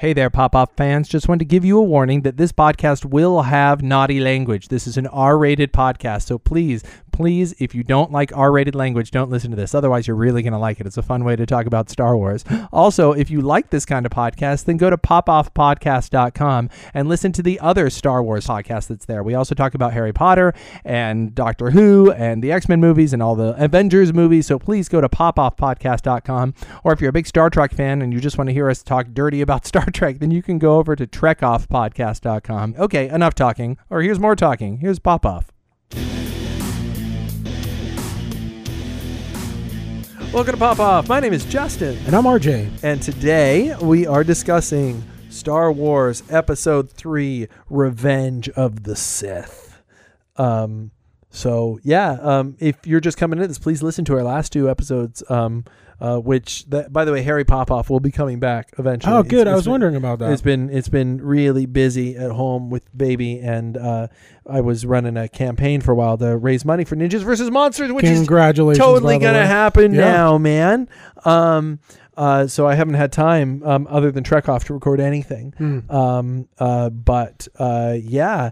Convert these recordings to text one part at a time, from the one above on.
Hey there, Pop Off fans. Just wanted to give you a warning that this podcast will have naughty language. This is an R rated podcast. So please, please, if you don't like R rated language, don't listen to this. Otherwise, you're really going to like it. It's a fun way to talk about Star Wars. Also, if you like this kind of podcast, then go to popoffpodcast.com and listen to the other Star Wars podcast that's there. We also talk about Harry Potter and Doctor Who and the X Men movies and all the Avengers movies. So please go to popoffpodcast.com. Or if you're a big Star Trek fan and you just want to hear us talk dirty about Star Trek, then you can go over to trekoffpodcast.com. Okay, enough talking. Or here's more talking. Here's Pop Welcome to Pop Off. My name is Justin. And I'm RJ. And today we are discussing Star Wars Episode 3 Revenge of the Sith. Um, so, yeah, um, if you're just coming into this, please listen to our last two episodes. Um, uh, which, that, by the way, Harry Popoff will be coming back eventually. Oh, good. It's- I was been- wondering about that. It's been it's been really busy at home with baby, and uh, I was running a campaign for a while to raise money for Ninjas versus Monsters, which is Congratulations. totally gonna way. happen Yeah. now, man. Um, uh, so I haven't had time um, other than Trek off to record anything. Hmm. Um, uh, but uh, yeah,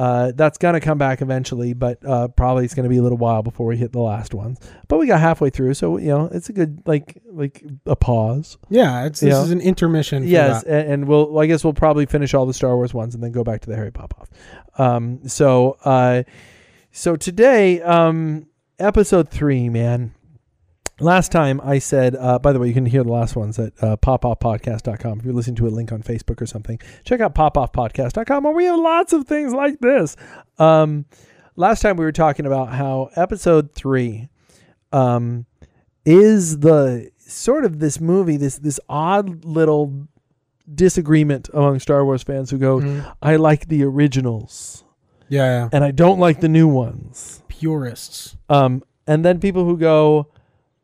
uh, that's gonna come back eventually. But uh, probably it's gonna be a little while before we hit the last ones. But we got halfway through, so you know it's a good like like a pause. Yeah, it's, this Yeah. is an intermission. For Yes, that. and, and we'll I guess we'll probably finish all the Star Wars ones and then go back to the Harry Popoff. Um, so uh, so today, um, episode three, man. Last time I said, uh, by the way, you can hear the last ones at uh, popoffpodcast.com. If you're listening to a link on Facebook or something, check out popoffpodcast.com where we have lots of things like this. Um, last time we were talking about how episode three um, is the sort of this movie, this this odd little disagreement among Star Wars fans who go, Mhm. I like the originals yeah, yeah. and I don't like the new ones. Purists. Um, and then people who go,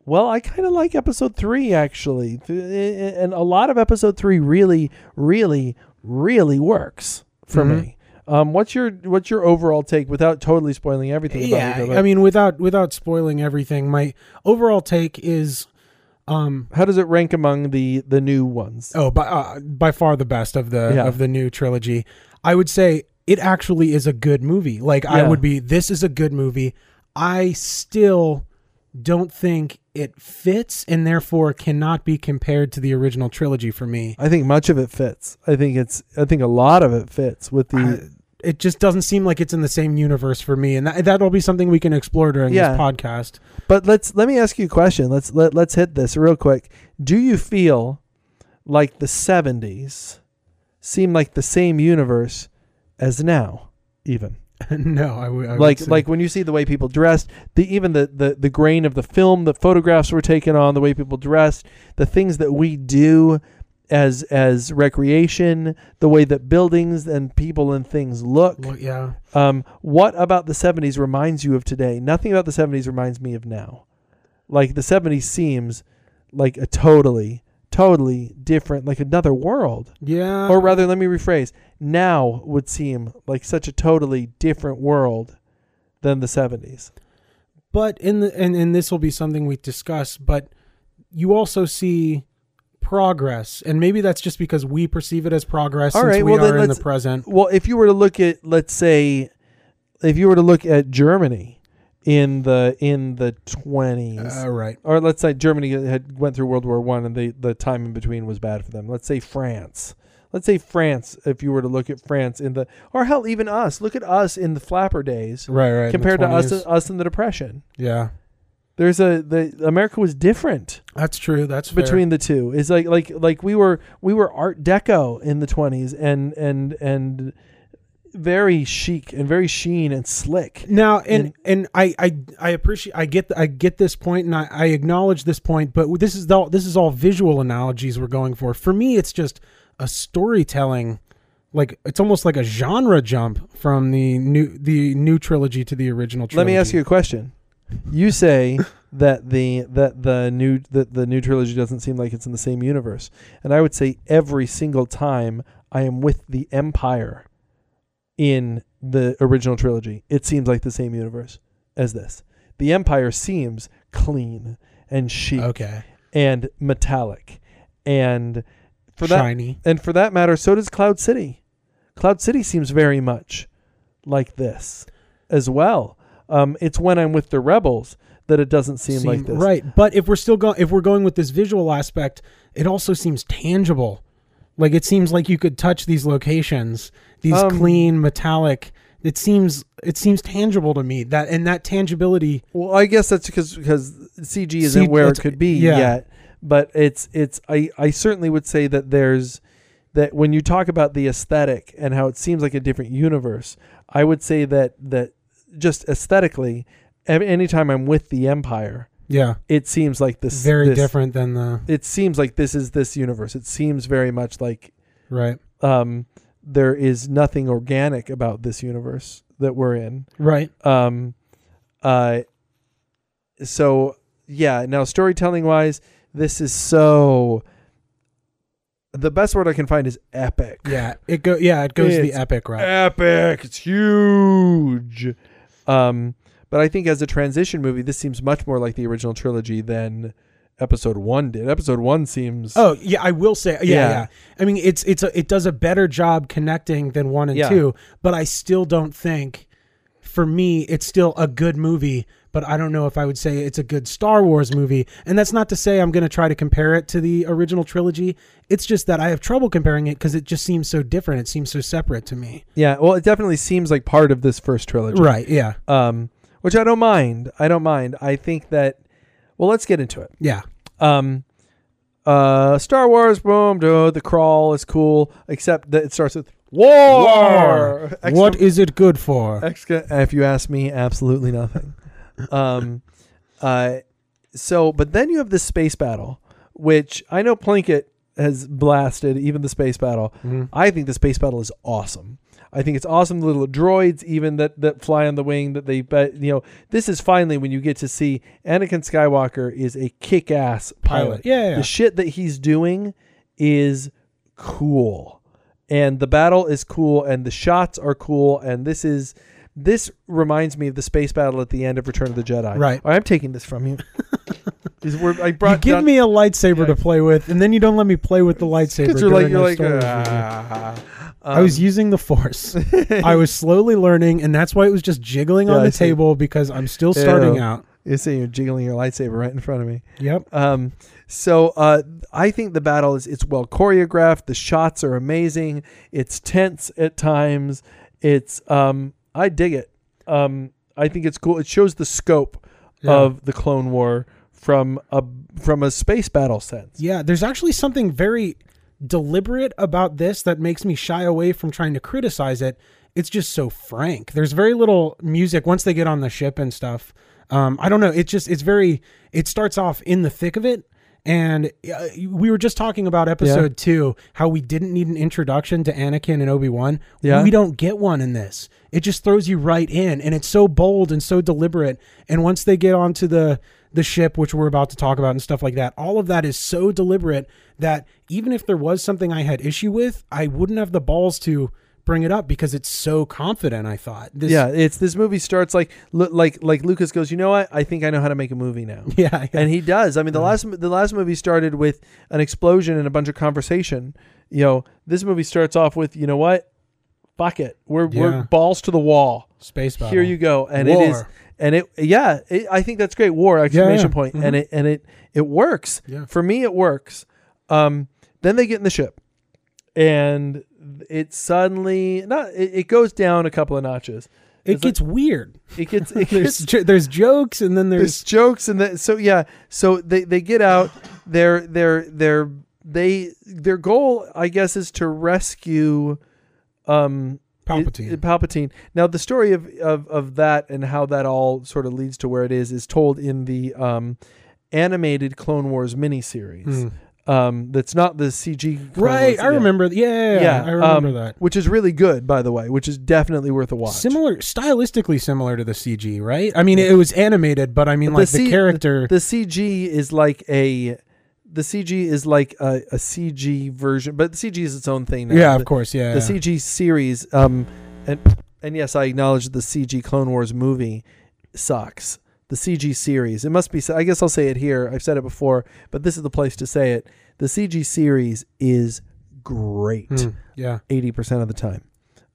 well, I kind of like episode three actually, and a lot of episode three really, really, really works for Mhm. me. Um, what's your what's your overall take without totally spoiling everything? about Yeah, it, I mean, without without spoiling everything, my overall take is, um, how does it rank among the the new ones? oh, by uh, by far the best of the Yeah. of the new trilogy. I would say it actually is a good movie. Like Yeah. I would be, this is a good movie. I still don't think it fits, and therefore cannot be compared to the original trilogy for me. I think much of it fits. I think it's I think a lot of it fits with the I- it just doesn't seem like it's in the same universe for me, and that, that'll be something we can explore during Yeah. this podcast. But let's let me ask you a question. Let's let let's hit this real quick. Do you feel like the 70s seem like the same universe as now even? no, I would I would like say- like when you see the way people dressed, the even the, the the grain of the film, the photographs were taken on, the way people dressed, the things that we do as as recreation, the way that buildings and people and things look. Well, yeah, Um, what about the 70s reminds you of today? Nothing about the 70s reminds me of now. Like the 70s seems like a totally, totally different, like another world. yeah, Or rather, let me rephrase now would seem like such a totally different world than the 70s. but in the and and this will be something we discuss. But you also see progress, and maybe that's just because we perceive it as progress All since right, we well, are in the present. Well, if you were to look at, let's say, if you were to look at Germany in the in the 20s, Uh, right. or let's say Germany had went through World War One, and the the time in between was bad for them. Let's say France. Let's say France. If you were to look at France in the, or hell, even us. Look at us in the flapper days Right, right. compared to us us in the Depression. yeah, There's a the America was different that's true. That's fair. between the two. It's like like like we were we were Art Deco in the 20s and and and very chic and very sheen and slick. Now, and and I I I appreciate I get I get this point, and I, I acknowledge this point, but this is all this is all visual analogies we're going for. For me, it's just a storytelling, like it's almost like a genre jump from the new the new trilogy to the original. trilogy. Let me ask you a question. You say that the that the new that the new trilogy doesn't seem like it's in the same universe, and I would say every single time I am with the Empire in the original trilogy, it seems like the same universe as this. The Empire seems clean and chic Okay. and metallic and for that shiny. and for that matter, so does Cloud City. Cloud City seems very much like this as well. Um, it's when I'm with the rebels that it doesn't seem, like this. Right, but if we're still going, if we're going with this visual aspect, it also seems tangible. Like it seems like you could touch these locations, these Um, clean metallic. It seems it seems tangible to me that and that tangibility. Well, I guess that's because because CG isn't C- where it could be yeah. yet. But it's it's I I certainly would say that there's that when you talk about the aesthetic and how it seems like a different universe, I would say that that just aesthetically, anytime I'm with the Empire, Yeah, it seems like this very this- different than the It seems like this is this universe. It seems very much like right, um, there is nothing organic about this universe that we're in. right. Um, uh, so yeah. Now, storytelling wise, this is so. The best word I can find is epic. Yeah, it go. Yeah, it goes the epic route. Epic. It's huge. Um, but I think as a transition movie, this seems much more like the original trilogy than episode one did. Episode one seems. Oh yeah, I will say yeah, Yeah. yeah. I mean, it's it's a, it does a better job connecting than one and Yeah. two, but I still don't think, for me, it's still a good movie. But I don't know if I would say it's a good Star Wars movie. And that's not to say I'm going to try to compare it to the original trilogy. It's just that I have trouble comparing it because it just seems so different. It seems so separate to me. Yeah. Well, it definitely seems like part of this first trilogy. Right? Yeah. Um, which I don't mind. I don't mind. I think that. Well, let's get into it. Yeah. Um, uh, Star Wars, boom, dude, the crawl is cool, except that it starts with war. Exclam- What is it good for? Exca- if you ask me, absolutely nothing. um, uh, so, but then you have this space battle, which I know Plinkett has blasted, even the space battle. Mhm. I think the space battle is awesome. I think it's awesome. The little droids, even that that fly on the wing, that they, but you know, this is finally when you get to see Anakin Skywalker is a kick-ass pilot. Pilot. Yeah. yeah. The shit that he's doing is cool, and the battle is cool, and the shots are cool, and this is this reminds me of the space battle at the end of Return of the Jedi. Right. I'm taking this from you. I you give down- me a lightsaber Yeah. to play with, and then you don't let me play with the lightsaber. You're like you're like Ah. I was Um, using the force. I was slowly learning, and that's why it was just jiggling Yeah, on the table because I'm still starting out. You see, you're jiggling your lightsaber right in front of me. Yep. Um, so uh, I think the battle is it's well choreographed. The shots are amazing. It's tense at times. It's um, I dig it. Um, I think it's cool. It shows the scope Yeah. of the Clone War from a from a space battle sense. Yeah, there's actually something very deliberate about this that makes me shy away from trying to criticize it. It's just so frank. There's very little music once they get on the ship and stuff. Um, I don't know. It just it's very. It starts off in the thick of it, and uh, we were just talking about episode two, how we didn't need an introduction to Anakin and Obi Wan. Yeah. we don't get one in this. It just throws you right in, and it's so bold and so deliberate. And once they get onto the the ship, which we're about to talk about and stuff like that, all of that is so deliberate that even if there was something I had issue with, I wouldn't have the balls to bring it up because it's so confident. I thought, this, yeah, it's this movie starts like like like Lucas goes. You know what? I think I know how to make a movie now. yeah, yeah. and he does. I mean, the Yeah. last the last movie started with an explosion and a bunch of conversation. You know, this movie starts off with, you know what? Fuck it, we're Yeah. we're balls to the wall. space battle. Here you go, and it is, War. And it, yeah, it, I think that's great. War exclamation yeah. point. Mhm. and it and it it works Yeah. for me. It works. Um, then they get in the ship, and it suddenly not it, it goes down a couple of notches. It It's like- gets weird. It gets it There's gets there's jokes and then there's there's jokes and then so yeah so they they get out their their their they their goal i guess is to rescue um Palpatine. it- Palpatine. Now the story of, of of that and how that all sort of leads to where it is is told in the um animated Clone Wars miniseries. Mm. Um that's not the CG Clone right. Wars, I yeah. remember. Yeah, yeah, Yeah, I remember um, that. Which is really good, by the way, which is definitely worth a watch. Similar, stylistically similar to the CG, right? I mean, it was animated, but I mean, But like the the, C- character. the CG is like a the CG is like a, a CG version, but the CG is its own thing. Now. yeah, the, of course. Yeah, the CG series, um, and and yes, I acknowledge the CG Clone Wars movie sucks. The CG series, it must be. I guess I'll say it here. I've said it before, but this is the place to say it. The CG series is great Hmm, yeah. 80% of the time.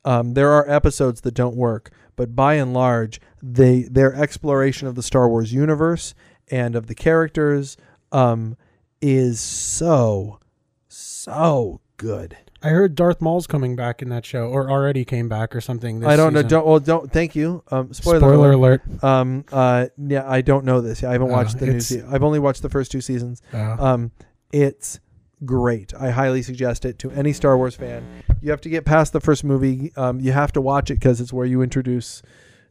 Um, there are episodes that don't work, but by and large, they their exploration of the Star Wars universe and of the characters um, is so so good. I heard Darth Maul's coming back in that show, or already came back, or something. This I don't know. Don't well. Don't. Thank you. Um, spoiler, Spoiler, alert. alert. Um. Uh. Yeah. I don't know this. I haven't Uh, watched the new. it's- Se- I've only watched the first two seasons. Uh, Um. It's great. I highly suggest it to any Star Wars fan. You have to get past the first movie. Um. You have to watch it because it's where you introduce,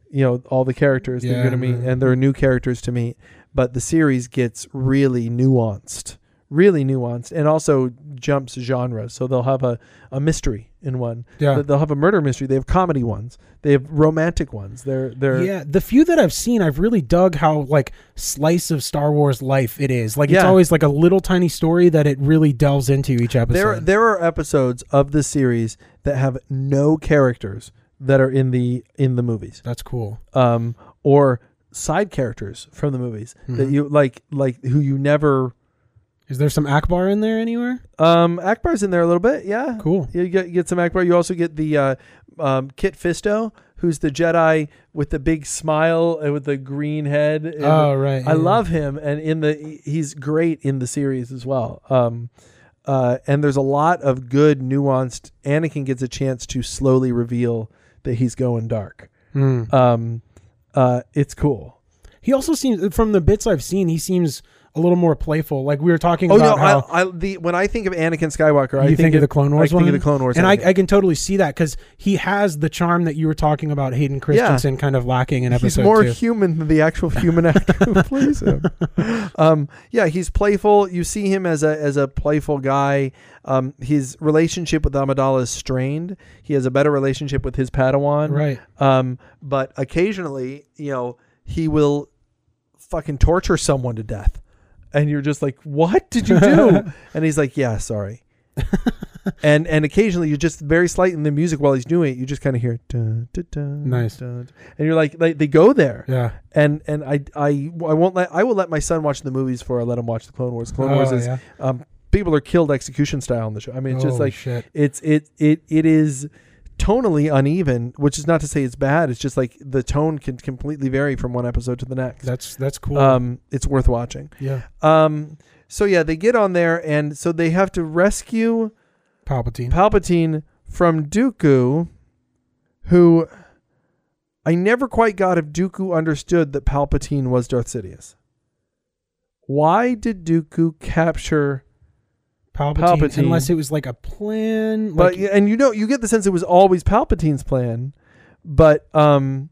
you know, all the characters that you're gonna meet, and there are new characters to meet. But the series gets really nuanced, really nuanced, and also jumps genres. So they'll have a a mystery in one. yeah. They'll have a murder mystery. They have comedy ones. They have romantic ones. They're they're Yeah, the few that I've seen, I've really dug how like slice of Star Wars life it is. Like it's Yeah. always like a little tiny story that it really delves into each episode. there there are episodes of the series that have no characters that are in the in the movies. That's cool. Um or side characters from the movies that Mhm. you like like who you never Is there some Ackbar in there anywhere? um Ackbar's in there a little bit, yeah. Cool. You get you get some Ackbar. You also get the uh, um, Kit Fisto, who's the Jedi with the big smile and with the green head. and Oh right. I yeah. love him, and in the he's great in the series as well. Um, uh, and there's a lot of good, nuanced. Anakin gets a chance to slowly reveal that he's going dark. Hmm. Um, uh, it's cool. He also seems, from the bits I've seen, he seems a little more playful. Like we were talking Oh no, about how I, I, the when I think of Anakin Skywalker, I you think, of the Clone I Wars think of the Clone Wars, and I, I can totally see that because he has the charm that you were talking about Hayden Christensen kind of lacking in episode. he's more two. human than the actual human actor who plays him. Um, yeah, he's playful. You see him as a as a playful guy. Um, his relationship with Amidala is strained. He has a better relationship with his Padawan. right. Um, but occasionally, you know, he will fucking torture someone to death, and you're just like, "What did you do?" and he's like, "Yeah, sorry." and and occasionally you just very slight in the music while he's doing it, you just kind of hear dun, dun, dun, Nice. dun, and you're like, like they go there, Yeah. and and I I I won't let I will let my son watch the movies before I let him watch the Clone Wars. Clone Wars Oh, is yeah. um people are killed execution style in the show. I mean, it's just Oh, like shit. it's it it it is tonally uneven, which is not to say it's bad. It's just like the tone can completely vary from one episode to the next. That's that's cool. Um, it's worth watching. yeah. Um, so yeah, they get on there, and so they have to rescue Palpatine. Palpatine from Dooku, who I never quite got if Dooku understood that Palpatine was Darth Sidious. Why did Dooku capture? Palpatine, Palpatine. Unless it was like a plan. But and you know you get the sense it was always Palpatine's plan, but um,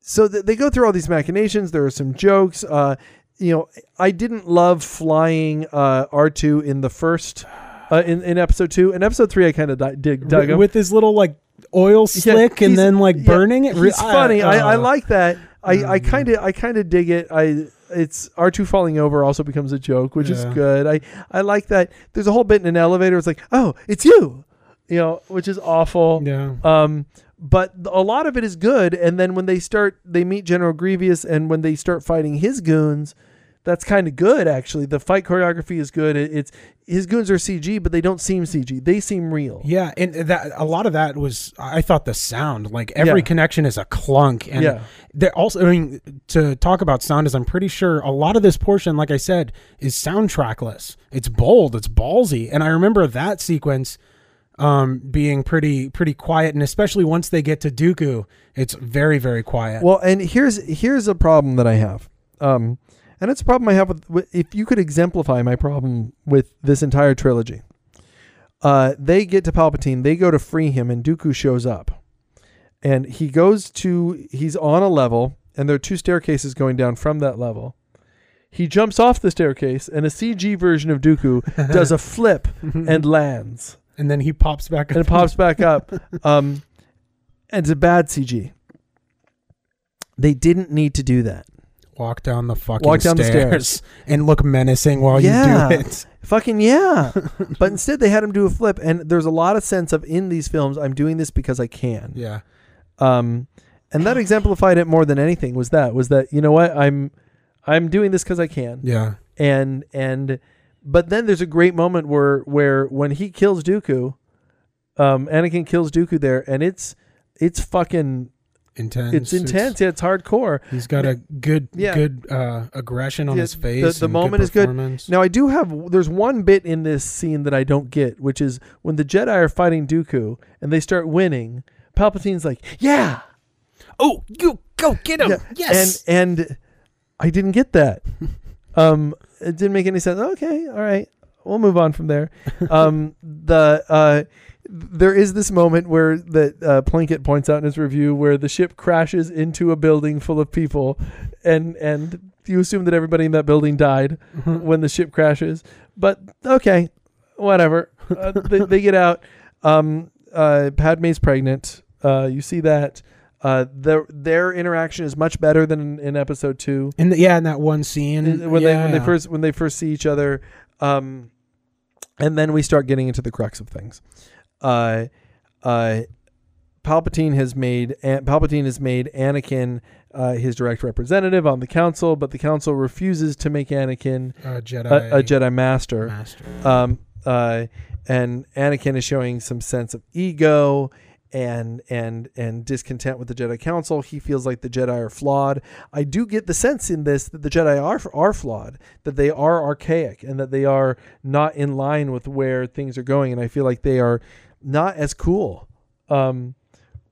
so th- they go through all these machinations. There are some jokes. Uh, you know, I didn't love flying uh R two in the first. Uh, in, in episode two, in episode three, I kind of di- dig dug with, him. with his little like oil slick and then like yeah, burning it. He's funny. I, I uh, like that. I, I Mm. kind of I kind of dig it. I it's R two falling over also becomes a joke, which is good. I I like that. There's a whole bit in an elevator. It's like, oh, it's you, you know, which is awful. Yeah. Um, but a lot of it is good. And then when they start, they meet General Grievous, and when they start fighting his goons, that's kind of good actually. The fight choreography is good. It, it's his goons are CG, but they don't seem CG. They seem real. Yeah, and that a lot of that was I thought the sound like every Yeah. connection is a clunk and Yeah. there also I mean to talk about sound is I'm pretty sure a lot of this portion like I said is soundtrackless. It's bold, it's ballsy, and I remember that sequence um being pretty pretty quiet and especially once they get to Dooku, it's very very quiet. Well, and here's here's a problem that I have. Um, and it's a problem I have with, with if you could exemplify my problem with this entire trilogy. Uh, they get to Palpatine, they go to free him, and Dooku shows up, and he goes to he's on a level, and there are two staircases going down from that level. He jumps off the staircase, and a CG version of Dooku does a flip and lands and then he pops back and up. it pops back up. Um, and it's a bad CG. They didn't need to do that. Walk down the fucking Walk down the stairs, and look menacing while you do it. Fucking yeah. but instead, they had him do a flip, and there's a lot of sense of in these films. I'm doing this because I can. Yeah. Um, and that exemplified it more than anything. Was that was that you know what I'm I'm doing this because I can. Yeah. and and but then there's a great moment where where when he kills Dooku, um, Anakin kills Dooku there, and it's it's fucking intense. it's intense. yeah, it's hardcore. He's got a good, Yeah. good uh, aggression on Yeah, his face. the and moment is good. Now I do have there's one bit in this scene that I don't get, which is when the Jedi are fighting Dooku and they start winning. Palpatine's like, "Yeah, Oh, you go get him! Yeah, Yes. and and I didn't get that. um, it didn't make any sense. Okay, all right, we'll move on from there. Um, the uh, there is this moment where that uh, Plinkett points out in his review where the ship crashes into a building full of people, and and you assume that everybody in that building died when the ship crashes. But okay, whatever. Uh, they, they get out. Um, uh, Padme's pregnant. Uh, you see that. Uh, their their interaction is much better than in, in episode two. in the, yeah, in that one scene when they when they first when they first see each other, um, and then we start getting into the crux of things. Uh, uh, Palpatine has made Palpatine has made Anakin uh, his direct representative on the council, but the council refuses to make Anakin uh, Jedi a, a Jedi Master. master. Um, uh, and Anakin is showing some sense of ego and and and discontent with the Jedi Council. He feels like the Jedi are flawed. I do get the sense in this that the Jedi are are flawed, that they are archaic, and that they are not in line with where things are going. And I feel like they are not as cool, um,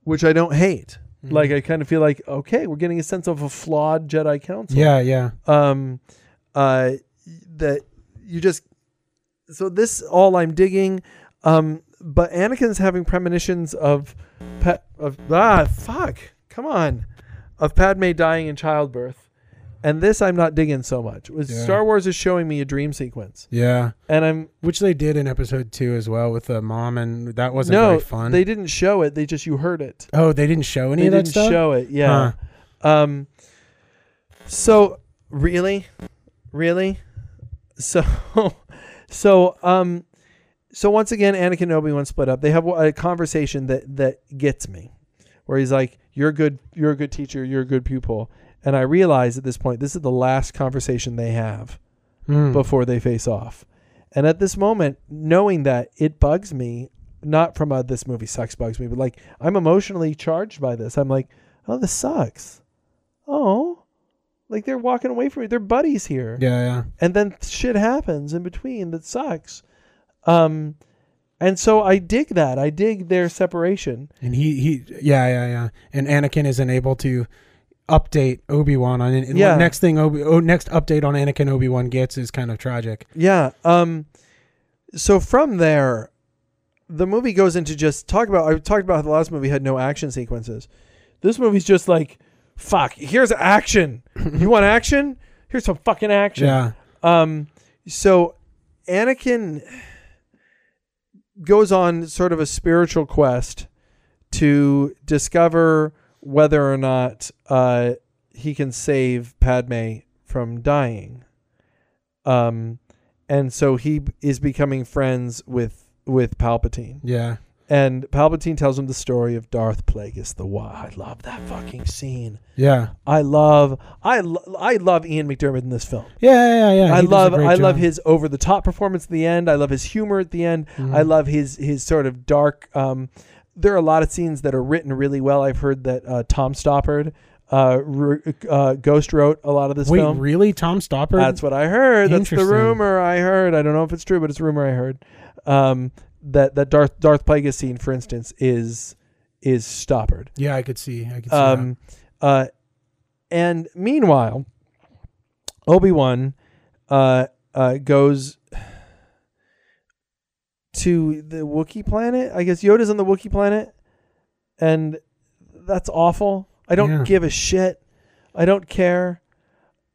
which I don't hate. Mhm. Like I kind of feel like okay, we're getting a sense of a flawed Jedi Council yeah, yeah. um uh that you just so this all i'm digging um but anakin's having premonitions of pa- of ah fuck come on of padme dying in childbirth and this i'm not digging so much. Was Yeah. star wars is showing me a dream sequence. Yeah, and i'm which they did in episode two as well with the mom, and that wasn't no very fun. they didn't show it. They just you heard it. Oh, they didn't show any they of that didn't stuff. show it yeah. Um, so really, really, so so um, so once again, Anakin and Obi Wan split up. They have a conversation that that gets me, where he's like, "You're a good, you're a good teacher, you're a good pupil," and I realize at this point this is the last conversation they have Hmm. before they face off. And at this moment, knowing that it bugs me, not from a this movie sucks bugs me, but like I'm emotionally charged by this. I'm like, oh, this sucks. Oh, like they're walking away from me. They're buddies here, Yeah, yeah. and then shit happens in between that sucks. Um, and so I dig that. I dig their separation. And he, he, yeah, yeah, yeah. And Anakin isn't able to update Obi Wan on it. Yeah. Next thing, Obi, oh, next update on Anakin Obi Wan gets is kind of tragic. Yeah. Um. So from there, the movie goes into just talk about. I talked about how the last movie had no action sequences. This movie's just like, fuck. Here's action. you want action? Here's some fucking action. Yeah, Um. So, Anakin goes on sort of a spiritual quest to discover whether or not uh, he can save Padme from dying. Um, and so he is becoming friends with with Palpatine, yeah. and Palpatine tells him the story of Darth Plagueis the Wise. I love that fucking scene. Yeah, I love I lo- I love Ian McDiarmid in this film. yeah, yeah, yeah. I does a love I love his over the top performance at the end. I love his humor at the end. Mhm. I love his his sort of dark. Um, there are a lot of scenes that are written really well. I've heard that uh, Tom Stoppard uh, uh, ghost wrote a lot of this Wait, film. really? Tom Stoppard? That's what I heard. That's the Interesting. rumor I heard. I don't know if it's true, but it's a rumor I heard. Um, that that Darth Darth Plagueis scene, for instance, is is Stoppard. yeah, I could see. I could see Um, uh, and meanwhile, Obi Wan uh, uh, goes to the Wookiee planet. I guess Yoda's on the Wookiee planet, and that's awful. I don't Yeah. give a shit. I don't care.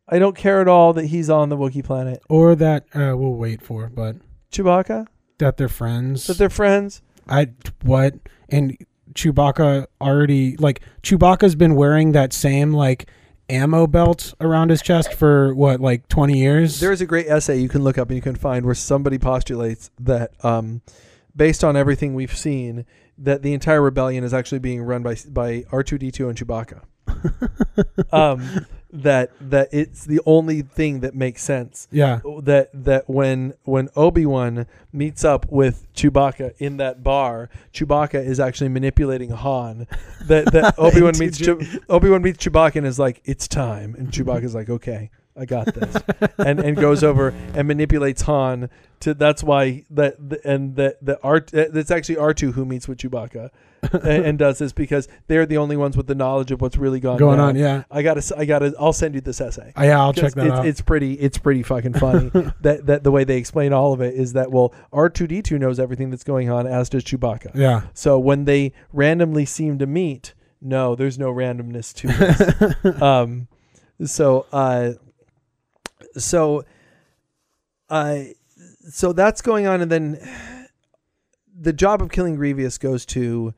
I don't care at all that he's on the Wookiee planet. Or that uh, we'll wait for, but Chewbacca, that they're friends. that they're friends. I what and Chewbacca already like Chewbacca's been wearing that same like ammo belt around his chest for what like 20 years. There is a great essay you can look up and you can find where somebody postulates that, um, based on everything we've seen, that the entire rebellion is actually being run by by R two D two and Chewbacca. um, that that it's the only thing that makes sense. Yeah. Oh, that that when when Obi Wan meets up with Chewbacca in that bar, Chewbacca is actually manipulating Han. That that Obi Wan meets Chew- Obi Wan meets Chewbacca and is like, "It's time," and Chewbacca's like, "Okay." I got this, and and goes over and manipulates Han to. That's why that and that the art. That's actually R two who meets with Chewbacca, and, and does this because they're the only ones with the knowledge of what's really gone Going down. on, yeah. I gotta. I gotta. I'll send you this essay. Oh, yeah, I'll check that it's, out. It's pretty. It's pretty fucking funny that that the way they explain all of it is that well, R two D two knows everything that's going on, as does Chewbacca. yeah. So when they randomly seem to meet, no, there's no randomness to this. um, so uh, so uh, so that's going on, and then the job of killing Grievous goes to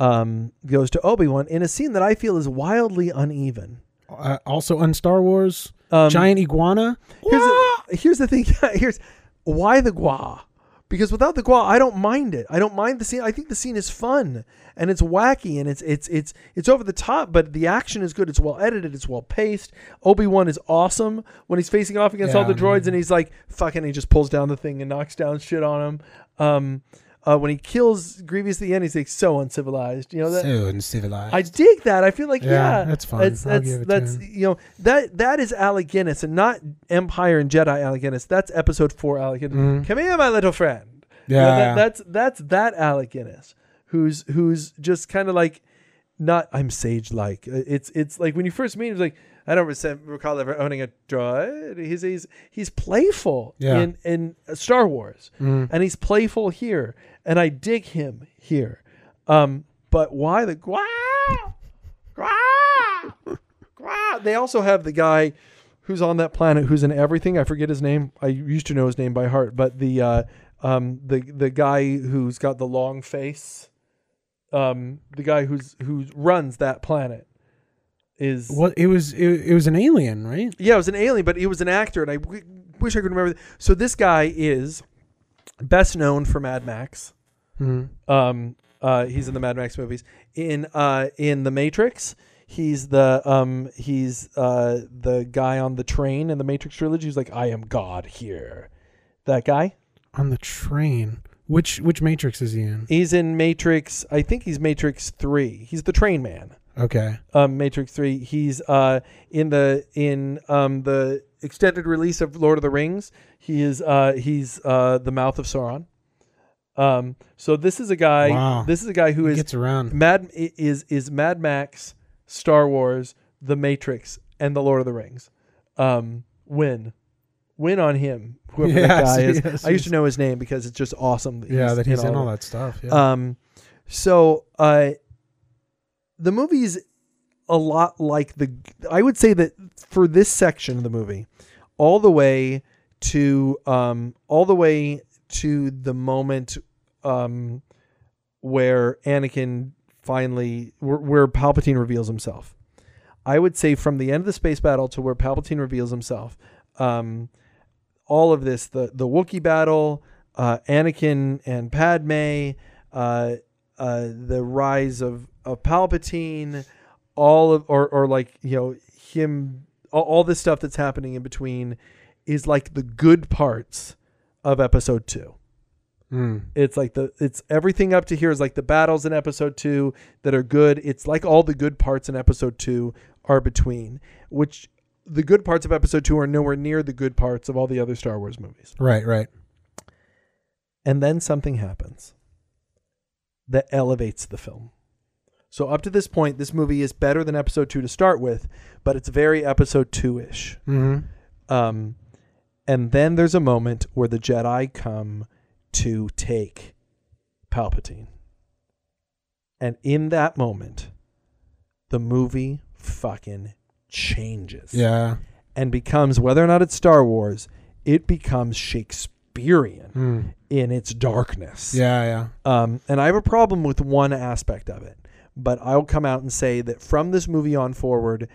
um goes to Obi Wan in a scene that I feel is wildly uneven. Uh, also on Star Wars, Um, giant iguana. Here's the, here's the thing. here's why the gua. Because without the gua, I don't mind it. I don't mind the scene. I think the scene is fun and it's wacky and it's it's it's it's over the top, but the action is good. It's well edited. It's well paced. Obi Wan is awesome when he's facing off against all the Yeah. droids and he's like fucking. He just pulls down the thing and knocks down shit on him. Um, uh, when he kills Grievous at the end, he's like so uncivilized. You know that. so uncivilized. I dig that. I feel like yeah, Yeah, that's fun. That's I'll that's give it to that's you know that that is Alec Guinness and not Empire and Jedi Alec Guinness. That's Episode Four Alec Guinness. Mhm. Come here, my little friend. You yeah, know, that- that's that's that Alec Guinness who's who's just kind of like not I'm sage like. It's it's like when you first meet him, it's like I don't recall ever owning a droid. He's he's he's playful Yeah. in in Star Wars Mm. and he's playful here, and I dig him here. Um, but why the gua? Gua! Gua! They also have the guy who's on that planet who's in everything. I forget his name. I used to know his name by heart, but the uh, um, the the guy who's got the long face, um, the guy who's who runs that planet is What it was? It, it was an alien, right? yeah, it was an alien, but he was an actor, and I w- wish I could remember. So this guy is best known for Mad Max. Mm. Um, uh, he's in the Mad Max movies. In uh, in the Matrix, he's the um, he's uh, the guy on the train in the Matrix trilogy. He's like, I am God here. That guy. On the train. Which which Matrix is he in? He's in Matrix. I think he's Matrix Three. He's the train man. Okay. um, Matrix Three. He's uh, in the in um, the extended release of Lord of the Rings. He is uh, he's uh, the mouth of Sauron. Um, so this is a guy. Wow. This is a guy who is gets around. Mad is is Mad Max, Star Wars, The Matrix, and the Lord of the Rings. Um, win, win on him. Whoever that guy is. yes, I used to know his name because it's just awesome. yeah, that he's in of all that stuff. Yeah. Um, so uh, the movie's a lot like the. I would say that for this section of the movie, all the way to um, all the way to the moment um, where Anakin finally, where, where Palpatine reveals himself. I would say from the end of the space battle to where Palpatine reveals himself. Um, all of this, the the Wookiee battle, uh, Anakin and Padme, uh, uh, the rise of, of Palpatine, all of or or like you know him, all, all this stuff that's happening in between, is like the good parts of Episode Two. Mm. It's like the it's everything up to here is like the battles in episode two that are good. It's like all the good parts in episode two are between, which the good parts of episode two are nowhere near the good parts of all the other Star Wars movies. Right. Right. And then something happens that elevates the film. So up to this point, this movie is better than episode two to start with, but it's very episode two ish. Mm-hmm. Um, and then there's a moment where the Jedi come to take Palpatine. And in that moment, the movie fucking changes. Yeah. And becomes, whether or not it's Star Wars, it becomes Shakespearean Mm. in its darkness. Yeah. Yeah. Um, and I have a problem with one aspect of it, but I'll come out and say that from this movie on forward,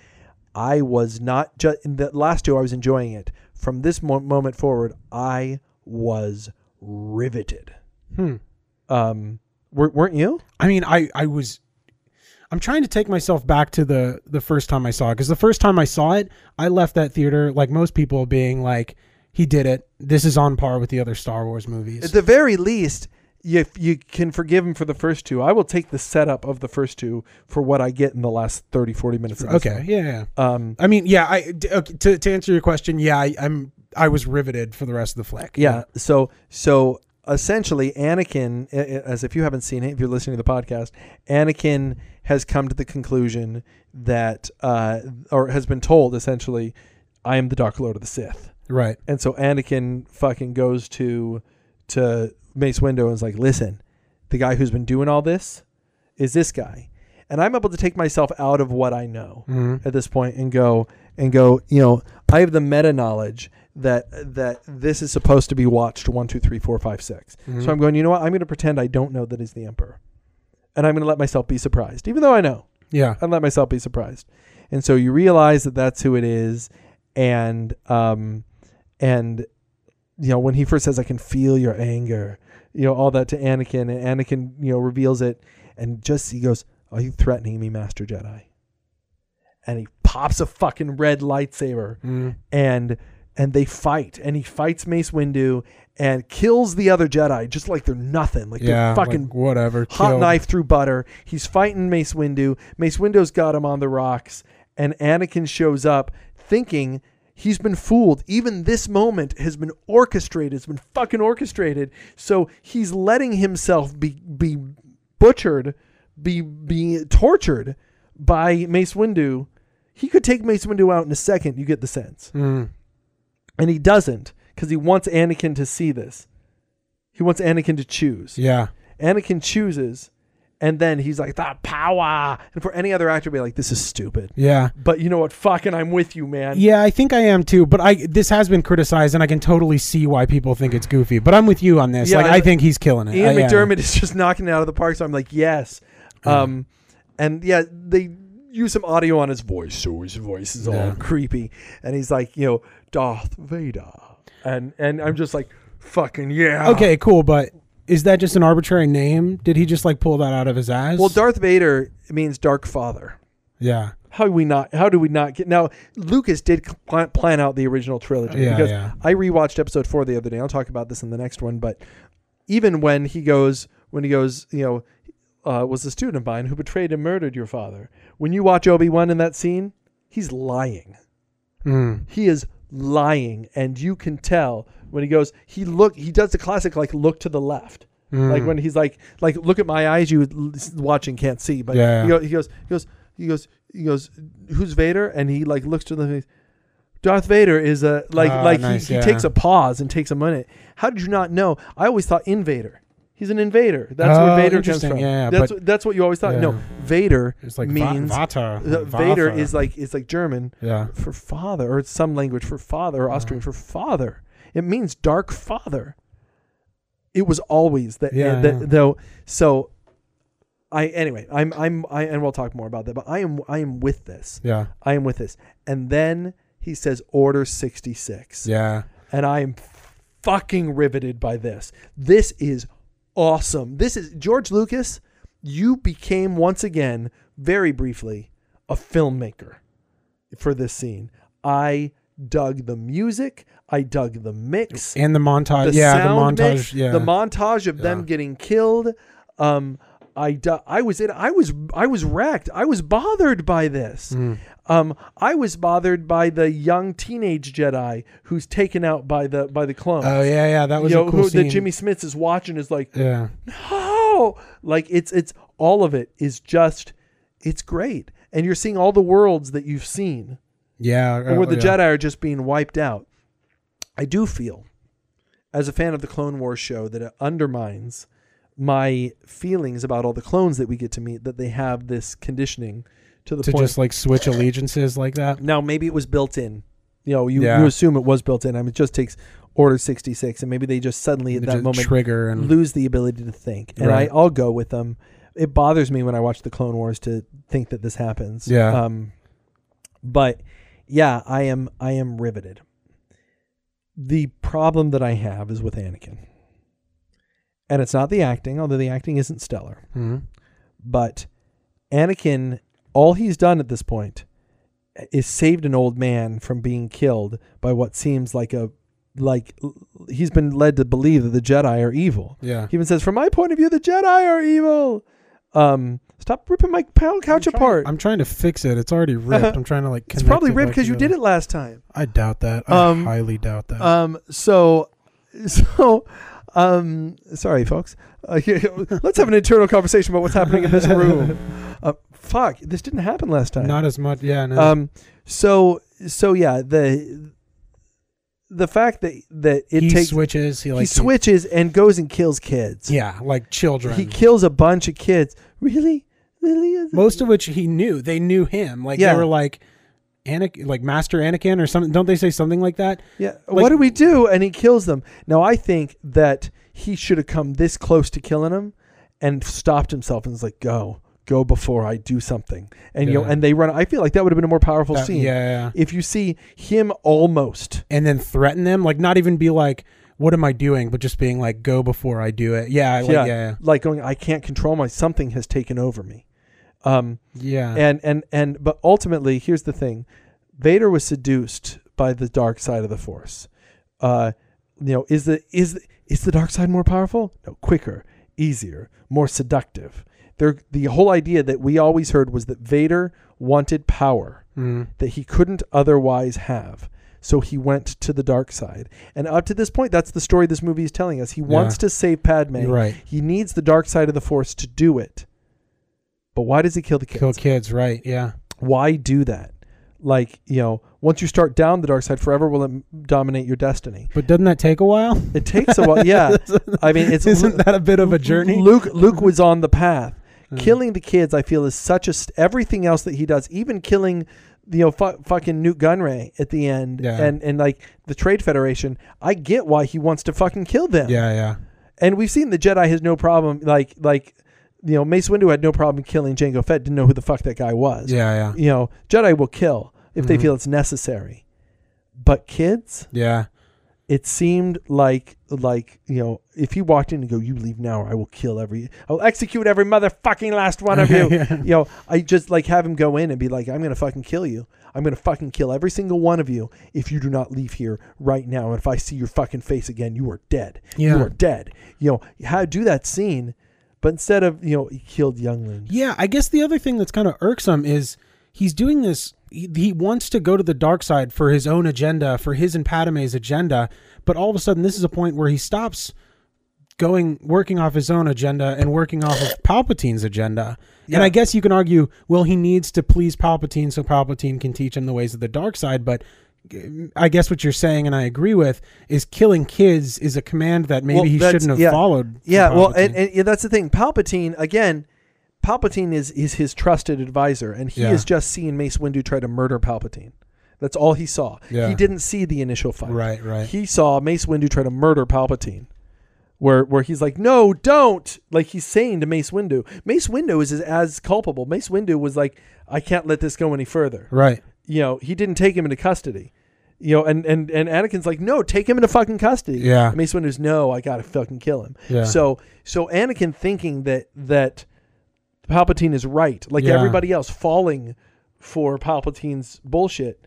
I was not just in the last two. I was enjoying it. From this mo- moment forward, I was riveted. Hmm. Um, wer- weren't you? I mean, I I was, I'm trying to take myself back to the the first time I saw it because the first time I saw it, I left that theater like most people being like, "He did it. This is on par with the other Star Wars movies." At the very least, you you can forgive him for the first two. I will take the setup of the first two for what I get in the last 30, 40 minutes. Of okay, yeah, yeah. Um, I mean, yeah. I, okay, to to answer your question, yeah, I, I'm I was riveted for the rest of the flick. yeah. So so essentially, Anakin, as if you haven't seen it, if you're listening to the podcast, Anakin has come to the conclusion that, uh, or has been told essentially, I am the Dark Lord of the Sith. right. And so Anakin fucking goes to to Mace Windu and is like, "Listen, the guy who's been doing all this is this guy." And I'm able to take myself out of what I know Mhm. at this point and go and go, you know, I have the meta knowledge that that this is supposed to be watched one, two, three, four, five, six. Mhm. So I'm going, you know what? I'm going to pretend I don't know that he's the emperor, and I'm going to let myself be surprised, even though I know. Yeah. and let myself be surprised. And so you realize that that's who it is, and um, and you know when he first says, "I can feel your anger," you know all that to Anakin, and Anakin you know reveals it, and just he goes, "Are you threatening me, Master Jedi?" And he pops a fucking red lightsaber, Mhm. and and they fight, and he fights Mace Windu and kills the other Jedi just like they're nothing, like Yeah. they're fucking like, whatever. hot killed. knife through butter. He's fighting Mace Windu. Mace Windu's got him on the rocks, and Anakin shows up thinking he's been fooled. Even this moment has been orchestrated. It's been fucking orchestrated. So he's letting himself be be butchered, be be tortured by Mace Windu. He could take Mace Windu out in a second. You get the sense, Mm. and he doesn't because he wants Anakin to see this. He wants Anakin to choose. Yeah. Anakin chooses, and then he's like, "The power." And for any other actor, be like, "This is stupid." Yeah. But you know what? Fucking, I'm with you, man. Yeah, I think I am too. But I this has been criticized, and I can totally see why people think it's goofy. But I'm with you on this. Yeah, like I- I think he's killing it. Ian I- yeah. McDiarmid is just knocking it out of the park. So I'm like, yes. Um, and yeah, they use some audio on his voice, so his voice is all Yeah. creepy, and he's like, you know, Darth Vader, and and I'm just like, fucking yeah. Okay, cool. But is that just an arbitrary name? Did he just like pull that out of his ass? Well, Darth Vader means Dark Father. yeah. How do we not? How do we not get now? Lucas did plan, plan out the original trilogy Yeah, because yeah. I rewatched episode four the other day. I'll talk about this in the next one. But even when he goes, when he goes, you know, uh, was a student of mine who betrayed and murdered your father. When you watch Obi Wan in that scene, he's lying. Mm. He is lying, and you can tell when he goes. He look. He does the classic like look to the left. Mm. Like when he's like, like look at my eyes. You watching can't see, but Yeah. he, go, he goes, he goes, he goes, he goes. Who's Vader? And he like looks to the face. Darth Vader is a like Ah, like nice, he, he yeah. takes a pause and takes a minute. How did you not know? I always thought invader. He's an invader. That's Oh, where Vader comes from. Yeah, yeah, that's what, that's what you always thought. No, Vader it's like means Va- Vata. Vader is like is like German yeah. for father, or some language for father, or Austrian Uh-huh. for father. It means dark father. It was always that. Yeah, that yeah. Though, so I anyway. I'm I'm I and we'll talk more about that. But I am I am with this. Yeah. I am with this. And then he says Order sixty six, Yeah. and I am fucking riveted by this. This is awesome. This is George Lucas. You became once again, very briefly, a filmmaker for this scene. I dug the music. I dug the mix. And the montage. The yeah. The montage. mix, yeah. the montage of them getting killed. Um, I du- I was in. I was I was wrecked. I was bothered by this. Mm. Um, I was bothered by the young teenage Jedi who's taken out by the by the clones. Oh yeah, yeah. That was you a know, cool who scene. that Jimmy Smits is watching is like, Yeah. no, like it's it's all of it is just it's great, and you're seeing all the worlds that you've seen, Yeah. and where oh, the yeah. Jedi are just being wiped out. I do feel, as a fan of the Clone Wars show, that it undermines my feelings about all the clones that we get to meet. That they have this conditioning to the point. to point. just like switch allegiances like that. now maybe it was built in. You know, you, Yeah. you assume it was built in. I mean, it just takes Order sixty six, and maybe they just suddenly at They that moment trigger and lose the ability to think. And Right. I, I'll go with them. It bothers me when I watch the Clone Wars to think that this happens. Yeah. Um, but yeah, I am I am riveted. The problem that I have is with Anakin. And it's not the acting, although the acting isn't stellar. Mhm. But Anakin, all he's done at this point is saved an old man from being killed by what seems like a like he's been led to believe that the Jedi are evil. Yeah. He even says, "From my point of view, the Jedi are evil." Um, stop ripping my pound couch I'm trying- apart. I'm trying to fix it. It's already ripped. I'm trying to like. it's probably ripped because you did it last time. I doubt that. I Um, highly doubt that. Um, so, so, um, sorry, folks. Uh, let's have an internal conversation about what's happening in this room. Uh, fuck, this didn't happen last time. Not as much. Yeah. No. Um, so, so yeah, the the fact that that it he takes switches. He like he switches and goes and kills kids. Yeah, like children. he kills a bunch of kids. Really? Most of which he knew. They knew him. Like Yeah. they were like, Anakin, like Master Anakin or something. Don't they say something like that? Yeah. Like- what do we do? And he kills them. Now I think that he should have come this close to killing him and stopped himself and was like, "Go, go before I do something." And you know, Yeah. and they run. I feel like that would have been a more powerful That- scene. yeah, yeah, yeah. If you see him almost. And then threaten them. Like not even be like, "What am I doing?" But just being like, "Go before I do it." Yeah. Like, yeah, yeah. Yeah. like going, I can't control my. Something has taken over me. Um, Yeah. and and and but ultimately, here's the thing: Vader was seduced by the dark side of the Force. Uh, you know, is the is the, is the dark side more powerful? No, quicker, easier, more seductive. There, the whole idea that we always heard was that Vader wanted power Mm. that he couldn't otherwise have. So he went to the dark side. And up to this point, that's the story this movie is telling us. He wants to save Padme. You're right. He needs the dark side of the Force to do it. But why does he kill the kids? Kill kids. Right. Yeah. Why do that? Like, you know, once you start down the dark side, forever will it dominate your destiny. But doesn't that take a while? It takes a while. Yeah. I mean, it's Isn't that a bit of a journey? Luke Luke was on the path. Mm. Killing the kids, I feel, is such a st- everything else that he does, even killing, you know, fu- fucking Nute Gunray at the end, Yeah. and and like the Trade Federation. I get why he wants to fucking kill them. Yeah. Yeah. And we've seen the Jedi has no problem, like like, you know, Mace Windu had no problem killing Jango Fett. Didn't know who the fuck that guy was. Yeah. Yeah. You know, Jedi will kill if they Mhm. feel it's necessary, but kids, Yeah. it seemed like like you know if he walked in and go you leave now or i will kill every i will execute every motherfucking last one of you Yeah. you know i just like have him go in and be like i'm gonna fucking kill you i'm gonna fucking kill every single one of you if you do not leave here right now and if i see your fucking face again you are dead you are dead you know how do that scene but instead of you know he killed younglings Yeah, I guess the other thing that's kind of irksome is he's doing this. He, he wants to go to the dark side for his own agenda, for his and Padme's agenda, but all of a sudden, this is a point where he stops going, working off his own agenda and working off of Palpatine's agenda. Yeah. And I guess you can argue, well, he needs to please Palpatine so Palpatine can teach him the ways of the dark side, but. I guess what you're saying, and I agree with, is killing kids is a command that maybe Well, he shouldn't have yeah. followed. Yeah, well, and, and yeah, that's the thing. Palpatine again. Palpatine is is his trusted advisor, and he Yeah. has just seen Mace Windu try to murder Palpatine. That's all he saw. Yeah. He didn't see the initial fight. right, right. He saw Mace Windu try to murder Palpatine. Where where he's like, no, don't. Like he's saying to Mace Windu. Mace Windu is as, as culpable. Mace Windu was like, I can't let this go any further. Right. You know, he didn't take him into custody. You know, and, and, and Anakin's like, no, take him into fucking custody. Yeah. Mace Windu's no, I gotta fucking kill him. Yeah. So so Anakin thinking that that Palpatine is right, like Yeah. everybody else falling for Palpatine's bullshit,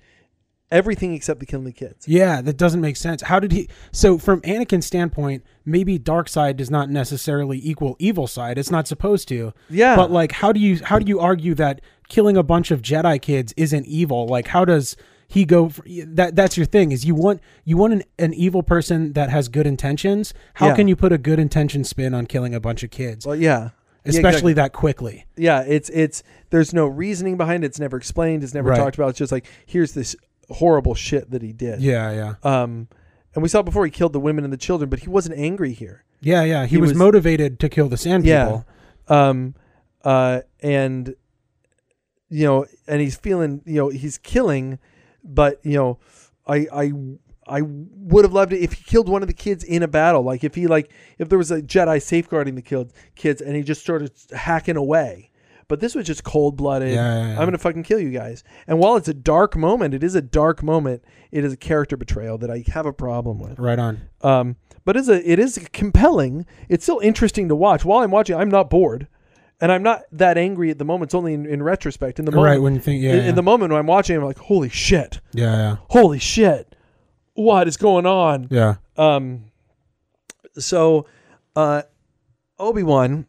everything except the killing the kids. Yeah, that doesn't make sense. How did he? So, from Anakin's standpoint, maybe dark side does not necessarily equal evil side. It's not supposed to. Yeah. But like, how do you how do you argue that killing a bunch of Jedi kids isn't evil? Like, how does he go? For, that that's your thing. Is you want you want an, an evil person that has good intentions. How Yeah. can you put a good intention spin on killing a bunch of kids, Well, yeah. Yeah, especially exactly. that quickly? Yeah, it's it's there's no reasoning behind it. It's never explained. It's never Right. talked about. It's just like here's this horrible shit that he did. Yeah, yeah, Um, and we saw before he killed the women and the children, but he wasn't angry here. yeah, yeah. He, He was, was- motivated to kill the sand Yeah. people. Um, uh, and you know, and he's feeling, you know, he's killing, but you know, I I I would have loved it if he killed one of the kids in a battle. Like if he like if there was a Jedi safeguarding the killed kids and he just started hacking away. But this was just cold blooded. Yeah, yeah, yeah. I'm gonna fucking kill you guys. And while it's a dark moment, it is a dark moment. It is a character betrayal that I have a problem with. Right on. Um, but it's a it is compelling. It's still interesting to watch. While I'm watching, I'm not bored. And I'm not that angry at the moment. It's only in, in retrospect. In the moment, right when you think yeah in, yeah. in the moment when I'm watching, I'm like, holy shit, yeah yeah holy shit, what is going on? yeah Um, so, uh, Obi Wan,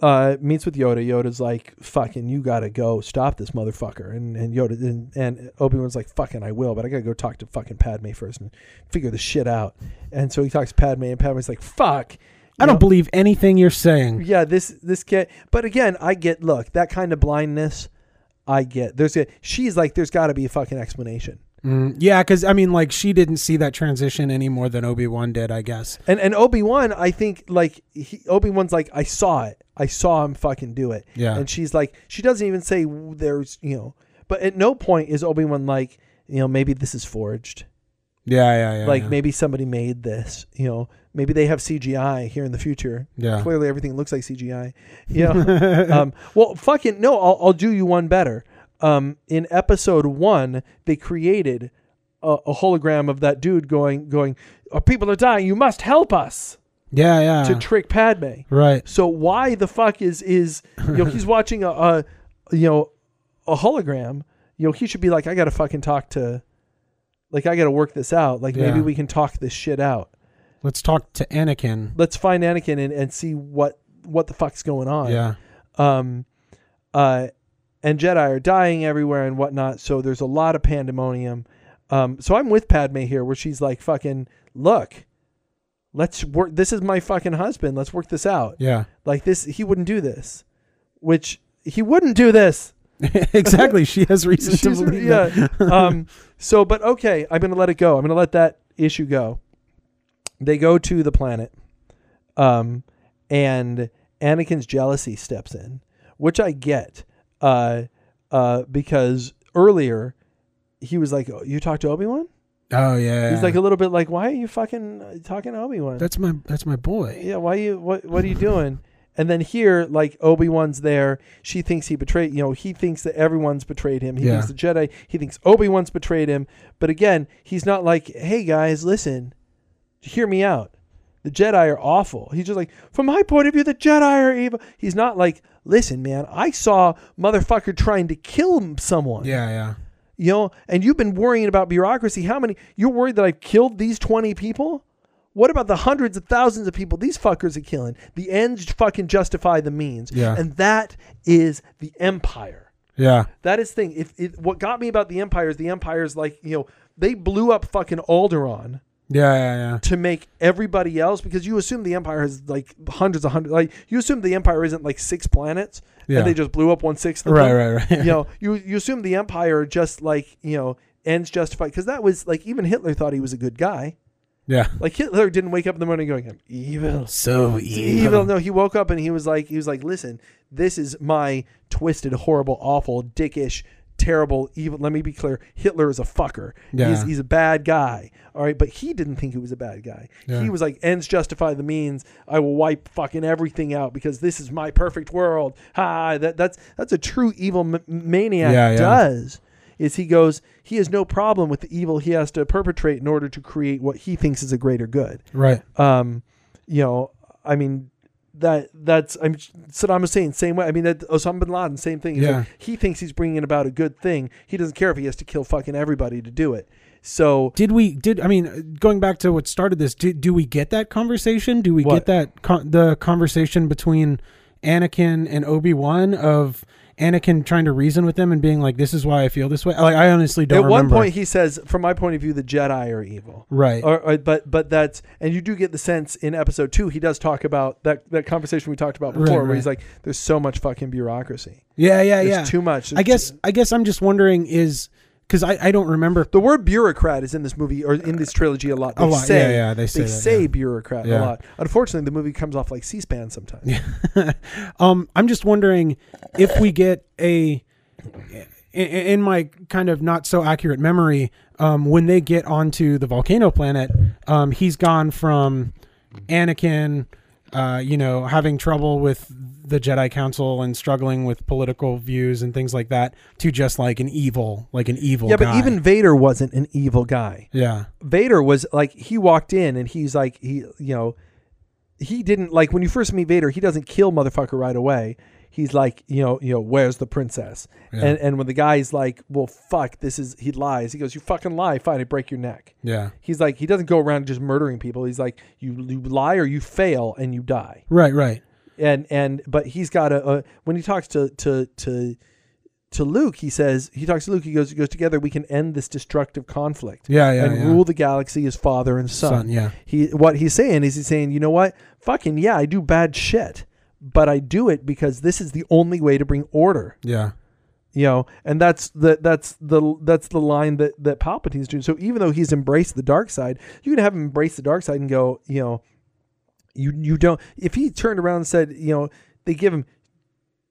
uh, meets with Yoda. Yoda's like, "Fucking, you gotta go stop this motherfucker." And and Yoda and, and Obi Wan's like, "Fucking, I will, but I gotta go talk to fucking Padme first and figure the shit out." And so he talks to Padme, and Padme's like, "Fuck." I don't know, believe anything you're saying. yeah, this this kid. But again, I get. Look, that kind of blindness, I get. There's a. She's like, there's got to be a fucking explanation. Mm, yeah, because I mean, like she didn't see that transition any more than Obi Wan did, I guess. And and Obi Wan, I think like Obi Wan's like, I saw it. I saw him fucking do it. Yeah. And she's like, she doesn't even say there's, you know, but at no point is Obi Wan like, you know, maybe this is forged. Yeah, yeah, yeah. like yeah. maybe somebody made this. You know, maybe they have CGI here in the future. yeah. Clearly, everything looks like CGI. You know. um, well, fucking no. I'll, I'll do you one better. Um, in episode one, they created a, a hologram of that dude going, going. Our people are dying. You must help us yeah, yeah. to trick Padme. right. So why the fuck is is you know he's watching a, a you know a hologram? You know he should be like I got to fucking talk to, like I got to work this out. Like maybe we can talk this shit out. Let's talk to Anakin. Let's find Anakin and, and see what what the fuck's going on. Yeah. Um, uh, and Jedi are dying everywhere and whatnot. So there's a lot of pandemonium. Um, so I'm with Padme here, where she's like, "Fucking look, let's work. This is my fucking husband. Let's work this out." Yeah. Like this, he wouldn't do this, which he wouldn't do this. exactly. She has reason to believe yeah. that. um. So, but okay, I'm gonna let it go. I'm gonna let that issue go. They go to the planet, um, and Anakin's jealousy steps in, which I get, uh, uh, because earlier he was like, oh, "You talked to Obi Wan." Oh yeah. He's like a little bit like, "Why are you fucking talking to Obi Wan?" that's my that's my boy. yeah, why you what what are you doing? And then here, like Obi Wan's there. She thinks he betrayed. You know, he thinks that everyone's betrayed him. He Yeah. thinks the Jedi. He thinks Obi Wan's betrayed him. But again, he's not like, "Hey guys, listen, hear me out. The Jedi are awful." He's just like, "From my point of view, the Jedi are evil." He's not like, "Listen, man, I saw motherfucker trying to kill someone." Yeah, yeah. You know, and you've been worrying about bureaucracy. How many? You're worried that I've killed these 20 people? What about the hundreds of thousands of people these fuckers are killing? The ends fucking justify the means. Yeah. And that is the empire. Yeah. That is thing. If it, what got me about the empire is the empire is like, you know, they blew up fucking Alderaan Yeah, yeah, yeah. to make everybody else because you assume the empire has like hundreds of hundreds like you assume the empire isn't like six planets Yeah. and they just blew up one sixth of Right, them right, right. you know, you you assume the empire just like you know ends justified because that was like even Hitler thought he was a good guy. yeah. Like Hitler didn't wake up in the morning going, "I'm evil, So It's evil." No, he woke up and he was like, he was like, "Listen, this is my twisted, horrible, awful, dickish." Terrible, evil. Let me be clear. Hitler is a fucker. He's, Yeah. he's a bad guy. All right, but he didn't think he was a bad guy. Yeah. He was like, ends justify the means. I will wipe fucking everything out because this is my perfect world. Ha! That that's that's a true evil m- maniac yeah. does. Is he goes? He has no problem with the evil he has to perpetrate in order to create what he thinks is a greater good. Right. Um, you know, I mean, that that's I'm Saddam Hussein same way. I mean, that Osama bin Laden same thing. He's Yeah. like, he thinks he's bringing about a good thing. He doesn't care if he has to kill fucking everybody to do it. So Did we did I mean going back to what started this? Did do we get that conversation? Do we What? get that con- the conversation between Anakin and Obi Wan of Anakin trying to reason with them and being like, "This is why I feel this way." Like I honestly don't at one remember. point he says, from my point of view, the Jedi are evil. right? Or, or- but but that's and you do get the sense in episode two he does talk about that that conversation we talked about Right, before where he's like there's so much fucking bureaucracy yeah, yeah, there's yeah. too much I guess I guess I'm just wondering is because I, I don't remember the word bureaucrat is in this movie or in this trilogy a lot. They a lot. say yeah, yeah, they say they that, say yeah. bureaucrat a lot. Unfortunately, the movie comes off like C-SPAN sometimes. um, I'm just wondering if we get a in, in my kind of not so accurate memory, um, when they get onto the volcano planet, um, he's gone from Anakin, uh, you know, having trouble with the Jedi Council and struggling with political views and things like that, to just like an evil, like an evil. yeah, but even Vader wasn't an evil guy. yeah, Vader was like he walked in and he's like he you know he didn't like when you first meet Vader. He doesn't kill motherfucker right away. He's like, you know, you know, where's the princess? Yeah. And and when the guy's like, well, fuck, this is he lies. He goes, you fucking lie, fine, I break your neck. Yeah. He's like, he doesn't go around just murdering people. He's like, you you lie or you fail and you die. Right. Right. And and but he's got a, a when he talks to to to to Luke, he says he talks to Luke. He goes, he goes together. We can end this destructive conflict Yeah. Yeah. and yeah. rule the galaxy as father and son. Son. Yeah. He what he's saying is he's saying, you know what? Fucking yeah, I do bad shit, but I do it because this is the only way to bring order. Yeah. You know, and that's the that's the that's the line that that Palpatine's doing. So even though he's embraced the dark side, you can have him embrace the dark side and go, you know, you you don't. If he turned around and said, you know, they give him,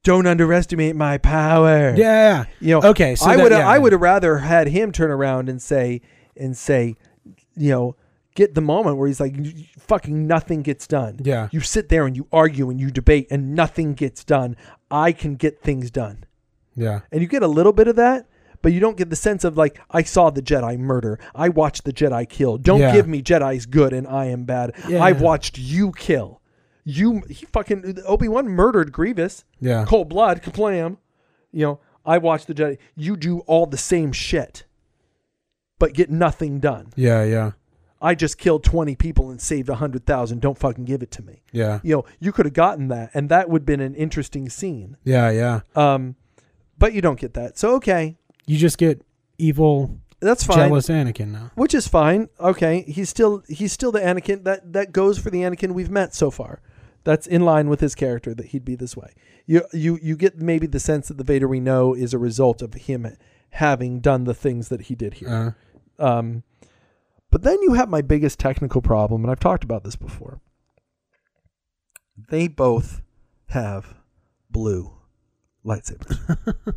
don't underestimate my power. Yeah. You know, Okay. So I would yeah. I would have rather had him turn around and say and say, you know, get the moment where he's like, "You- you- fucking nothing gets done. Yeah. You sit there and you argue and you debate and nothing gets done. I can get things done. Yeah. And you get a little bit of that, but you don't get the sense of like, I saw the Jedi murder. I watched the Jedi kill. Don't Yeah. give me Jedi's good and I am bad. Yeah. I've watched you kill. You he fucking Obi Wan murdered Grievous Yeah. cold blood, kaplam. You know, I watched the Jedi. You do all the same shit, but get nothing done. Yeah. Yeah. I just killed 20 people and saved 100,000. Don't fucking give it to me. Yeah. You know, you could have gotten that, and that would have been an interesting scene. Yeah. Yeah. Um, but you don't get that. So, okay, You just get evil, that's fine. jealous Anakin now. Which is fine. Okay, he's still he's still the Anakin that that goes for the Anakin we've met so far. That's in line with his character that he'd be this way. You you you get maybe the sense that the Vader we know is a result of him having done the things that he did here. Uh, Um, but then you have my biggest technical problem, and I've talked about this before. They both have blue lightsabers.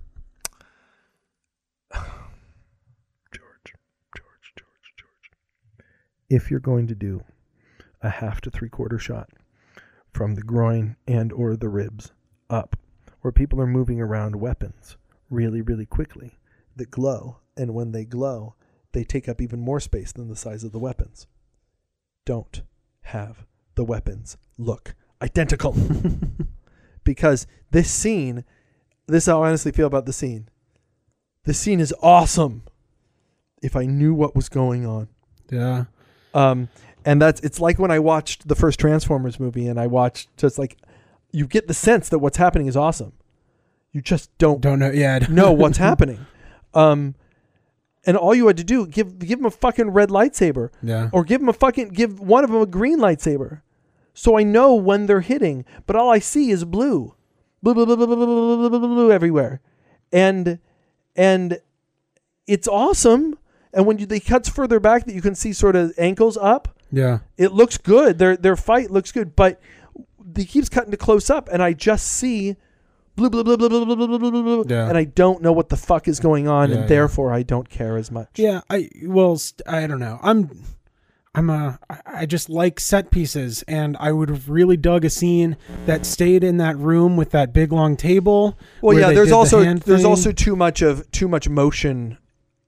George, George, George, George. If you're going to do a half to three quarter shot from the groin and or the ribs up, where people are moving around weapons really, really quickly that glow, and when they glow, they take up even more space than the size of the weapons. Don't have the weapons look identical. because this scene, this is how I honestly feel about the scene. This scene is awesome. If I knew what was going on. yeah. Um, and that's it's like when I watched the first Transformers movie and I watched just like you get the sense that what's happening is awesome. You just don't Don't know. Yeah. Don't- know what's happening. Um, and all you had to do give give him a fucking red lightsaber, Yeah. or give him a fucking give one of them a green lightsaber, so I know when they're hitting. But all I see is blue, blue, blue, blue, blue, blue, blue, blue, blue, blue, blue everywhere, and and it's awesome. And when you, they cuts further back that you can see sort of ankles up, Yeah. it looks good. Their their fight looks good, but he keeps cutting to close up, and I just see blue, blue, blue, blue, blue, blue, blue, blue, blue, blue, Yeah. and I don't know what the fuck is going on, Yeah, and yeah. therefore I don't care as much. Yeah, I well, I don't know. I'm, I'm a, I just like set pieces, and I would have really dug a scene that stayed in that room with that big long table. Well, yeah. There's the also there's thing. also too much of too much motion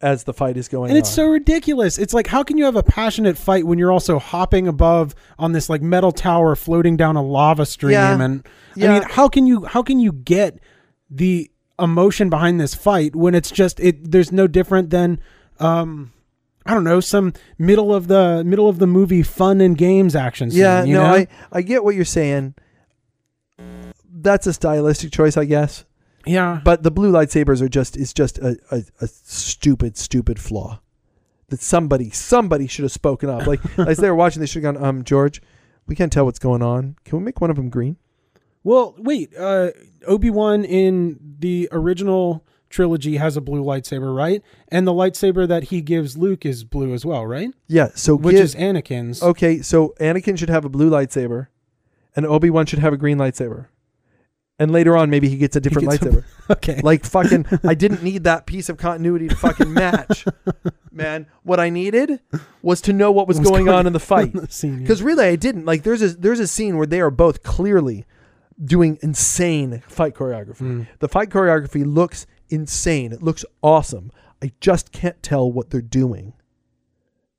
as the fight is going on. and it's on. so ridiculous. It's like how can you have a passionate fight when you're also hopping above on this like metal tower floating down a lava stream? Yeah. And Yeah. I mean, how can you how can you get the emotion behind this fight when it's just it? There's no different than. um I don't know some middle of the middle of the movie fun and games action scene. yeah, you no, know? I I get what you're saying. That's a stylistic choice, I guess. Yeah, But the blue lightsabers are just is just a, a, a stupid, stupid flaw. That somebody somebody should have spoken up. Like as they were watching, they should have gone, um, George, we can't tell what's going on. Can we make one of them green? Well, wait. Uh, Obi Wan in the original trilogy has a blue lightsaber, right? And the lightsaber that he gives Luke is blue as well, right? Yeah. So Which give- is Anakin's. okay. So Anakin should have a blue lightsaber, and Obi Wan should have a green lightsaber. And later on, maybe he gets a different gets a- lightsaber. Okay. like fucking, I didn't need that piece of continuity to fucking match, man. What I needed was to know what was, Was going, going on in the fight. Because really, I didn't. Like, there's a there's a scene where they are both clearly doing insane fight choreography. Mm. The fight choreography looks insane. It looks awesome. I just can't tell what they're doing,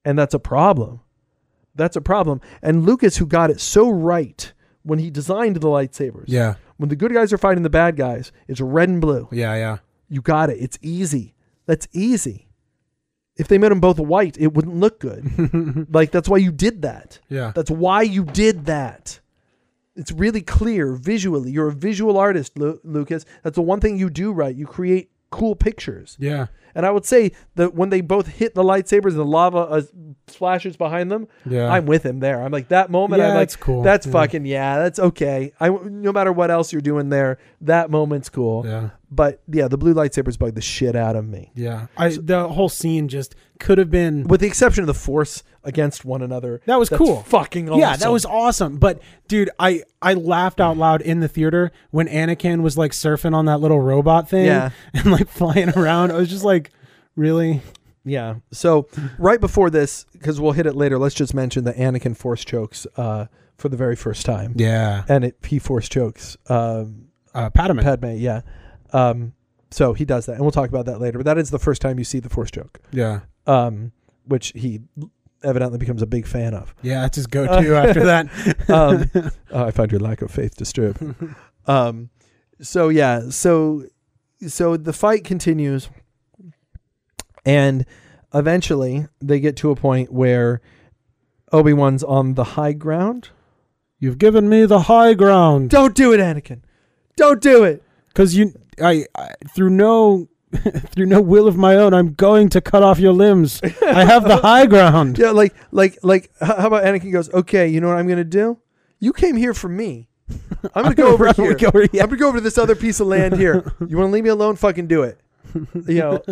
and that's a problem That's a problem. And Lucas, who got it so right when he designed the lightsabers, Yeah. When the good guys are fighting the bad guys, it's red and blue. Yeah. Yeah. You got it. It's easy. That's easy. If they made them both white, it wouldn't look good. like that's why you did that. Yeah. That's why you did that. It's really clear visually. You're a visual artist, Lu- Lucas. That's the one thing you do right. You create cool pictures. Yeah. And I would say that when they both hit the lightsabers and the lava uh, splashes behind them, Yeah. I'm with him there. I'm like that moment. Yeah, I'm like, that's cool. That's Yeah. fucking yeah. That's okay. I no matter what else you're doing there, that moment's cool. yeah. But yeah, the blue lightsabers bug the shit out of me. Yeah. I the whole scene just could have been With the exception of the Force against one another. That was That's cool. Fucking awesome. Yeah, that was awesome. But dude, I I laughed out loud in the theater when Anakin was like surfing on that little robot thing Yeah. and like flying around. I was just like, really? Yeah. So right before this, because we'll hit it later, let's just mention that Anakin force chokes uh, for the very first time, Yeah. and it he force chokes um, Uh, Padme. Padme. Yeah. Um, so he does that, and we'll talk about that later. But that is the first time you see the force choke, yeah. um, which he evidently becomes a big fan of. Yeah, that's his go-to after that. Um, uh, I find your lack of faith disturbing. um, so yeah, so so the fight continues, and eventually they get to a point where Obi Wan's on the high ground. You've given me the high ground Don't do it, Anakin. Don't do it. because you, I, I, through no, through no will of my own, I'm going to cut off your limbs. I have the high ground. Yeah, like like like. How about Anakin goes? Okay, you know what I'm gonna do? You came here for me. I'm gonna go over here. go over- yeah. I'm gonna go over to this other piece of land here. You want to leave me alone? Fucking do it. You know.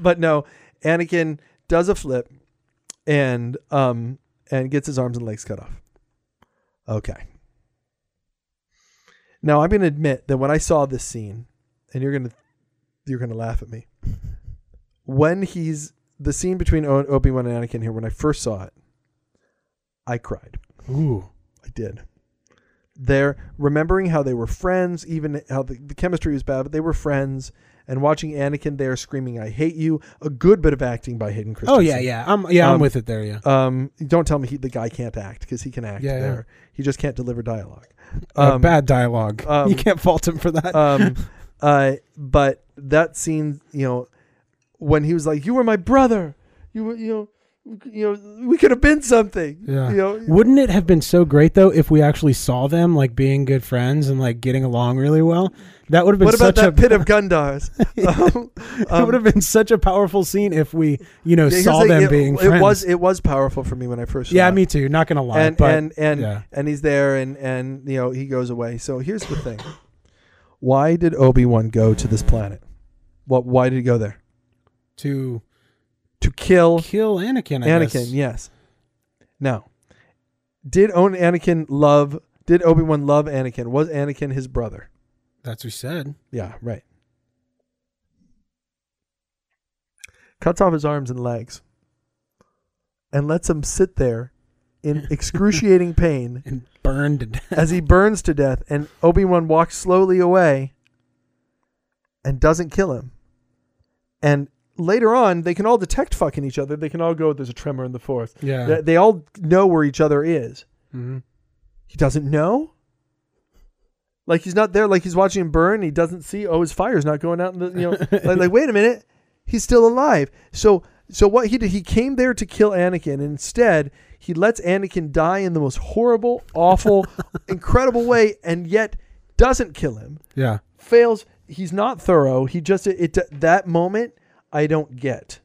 but no, Anakin does a flip, and um and gets his arms and legs cut off. Okay. Now I'm gonna admit that when I saw this scene, and you're gonna you're gonna laugh at me. When he's the scene between Obi Wan and Anakin here, when I first saw it, I cried. Ooh. I did. They're remembering how they were friends, even how the, the chemistry was bad, but they were friends. And watching Anakin there screaming, "I hate you!" A good bit of acting by Hayden Christensen. Oh yeah, yeah. I'm yeah, I'm Um, with it there. Yeah. Um, don't tell me he, the guy can't act because he can act Yeah, yeah. there. He just can't deliver dialogue. Uh, Um, bad dialogue. um, you can't fault him for that. uh, but that scene, you know, when he was like, "You were my brother," you were, you know, you know, we could have been something. Yeah. You know, Wouldn't it have been so great though if we actually saw them like being good friends and like getting along really well? That would have been what about such that a pit of Gundars? Um, it would have been such a powerful scene if we, you know, yeah, saw the- them it, being it friends. was it was powerful for me when I first saw yeah, me too. Not gonna lie, and but and and yeah. and he's there and and you know he goes away. So here's the thing: why did Obi Wan go to this planet? What? Why did he go there? to To kill kill Anakin. I Anakin? guess. Yes. Now, did own Anakin love? Did Obi Wan love Anakin? Was Anakin his brother? That's what he said. Yeah, right. Cuts off his arms and legs and lets him sit there in excruciating pain And burned to death. as he burns to death, and Obi Wan walks slowly away and doesn't kill him. And later on, they can all detect fucking each other. They can all go, "There's a tremor in the force." Yeah. They, they all know where each other is. Mhm. He doesn't know. Like he's not there. Like he's watching him burn. He doesn't see. Oh, his fire's not going out. In the, you know, like, like wait a minute, he's still alive. So so what he did? He came there to kill Anakin. And instead, he lets Anakin die in the most horrible, awful, incredible way, and yet doesn't kill him. Yeah. Fails. He's not thorough. He just it, that moment I don't get.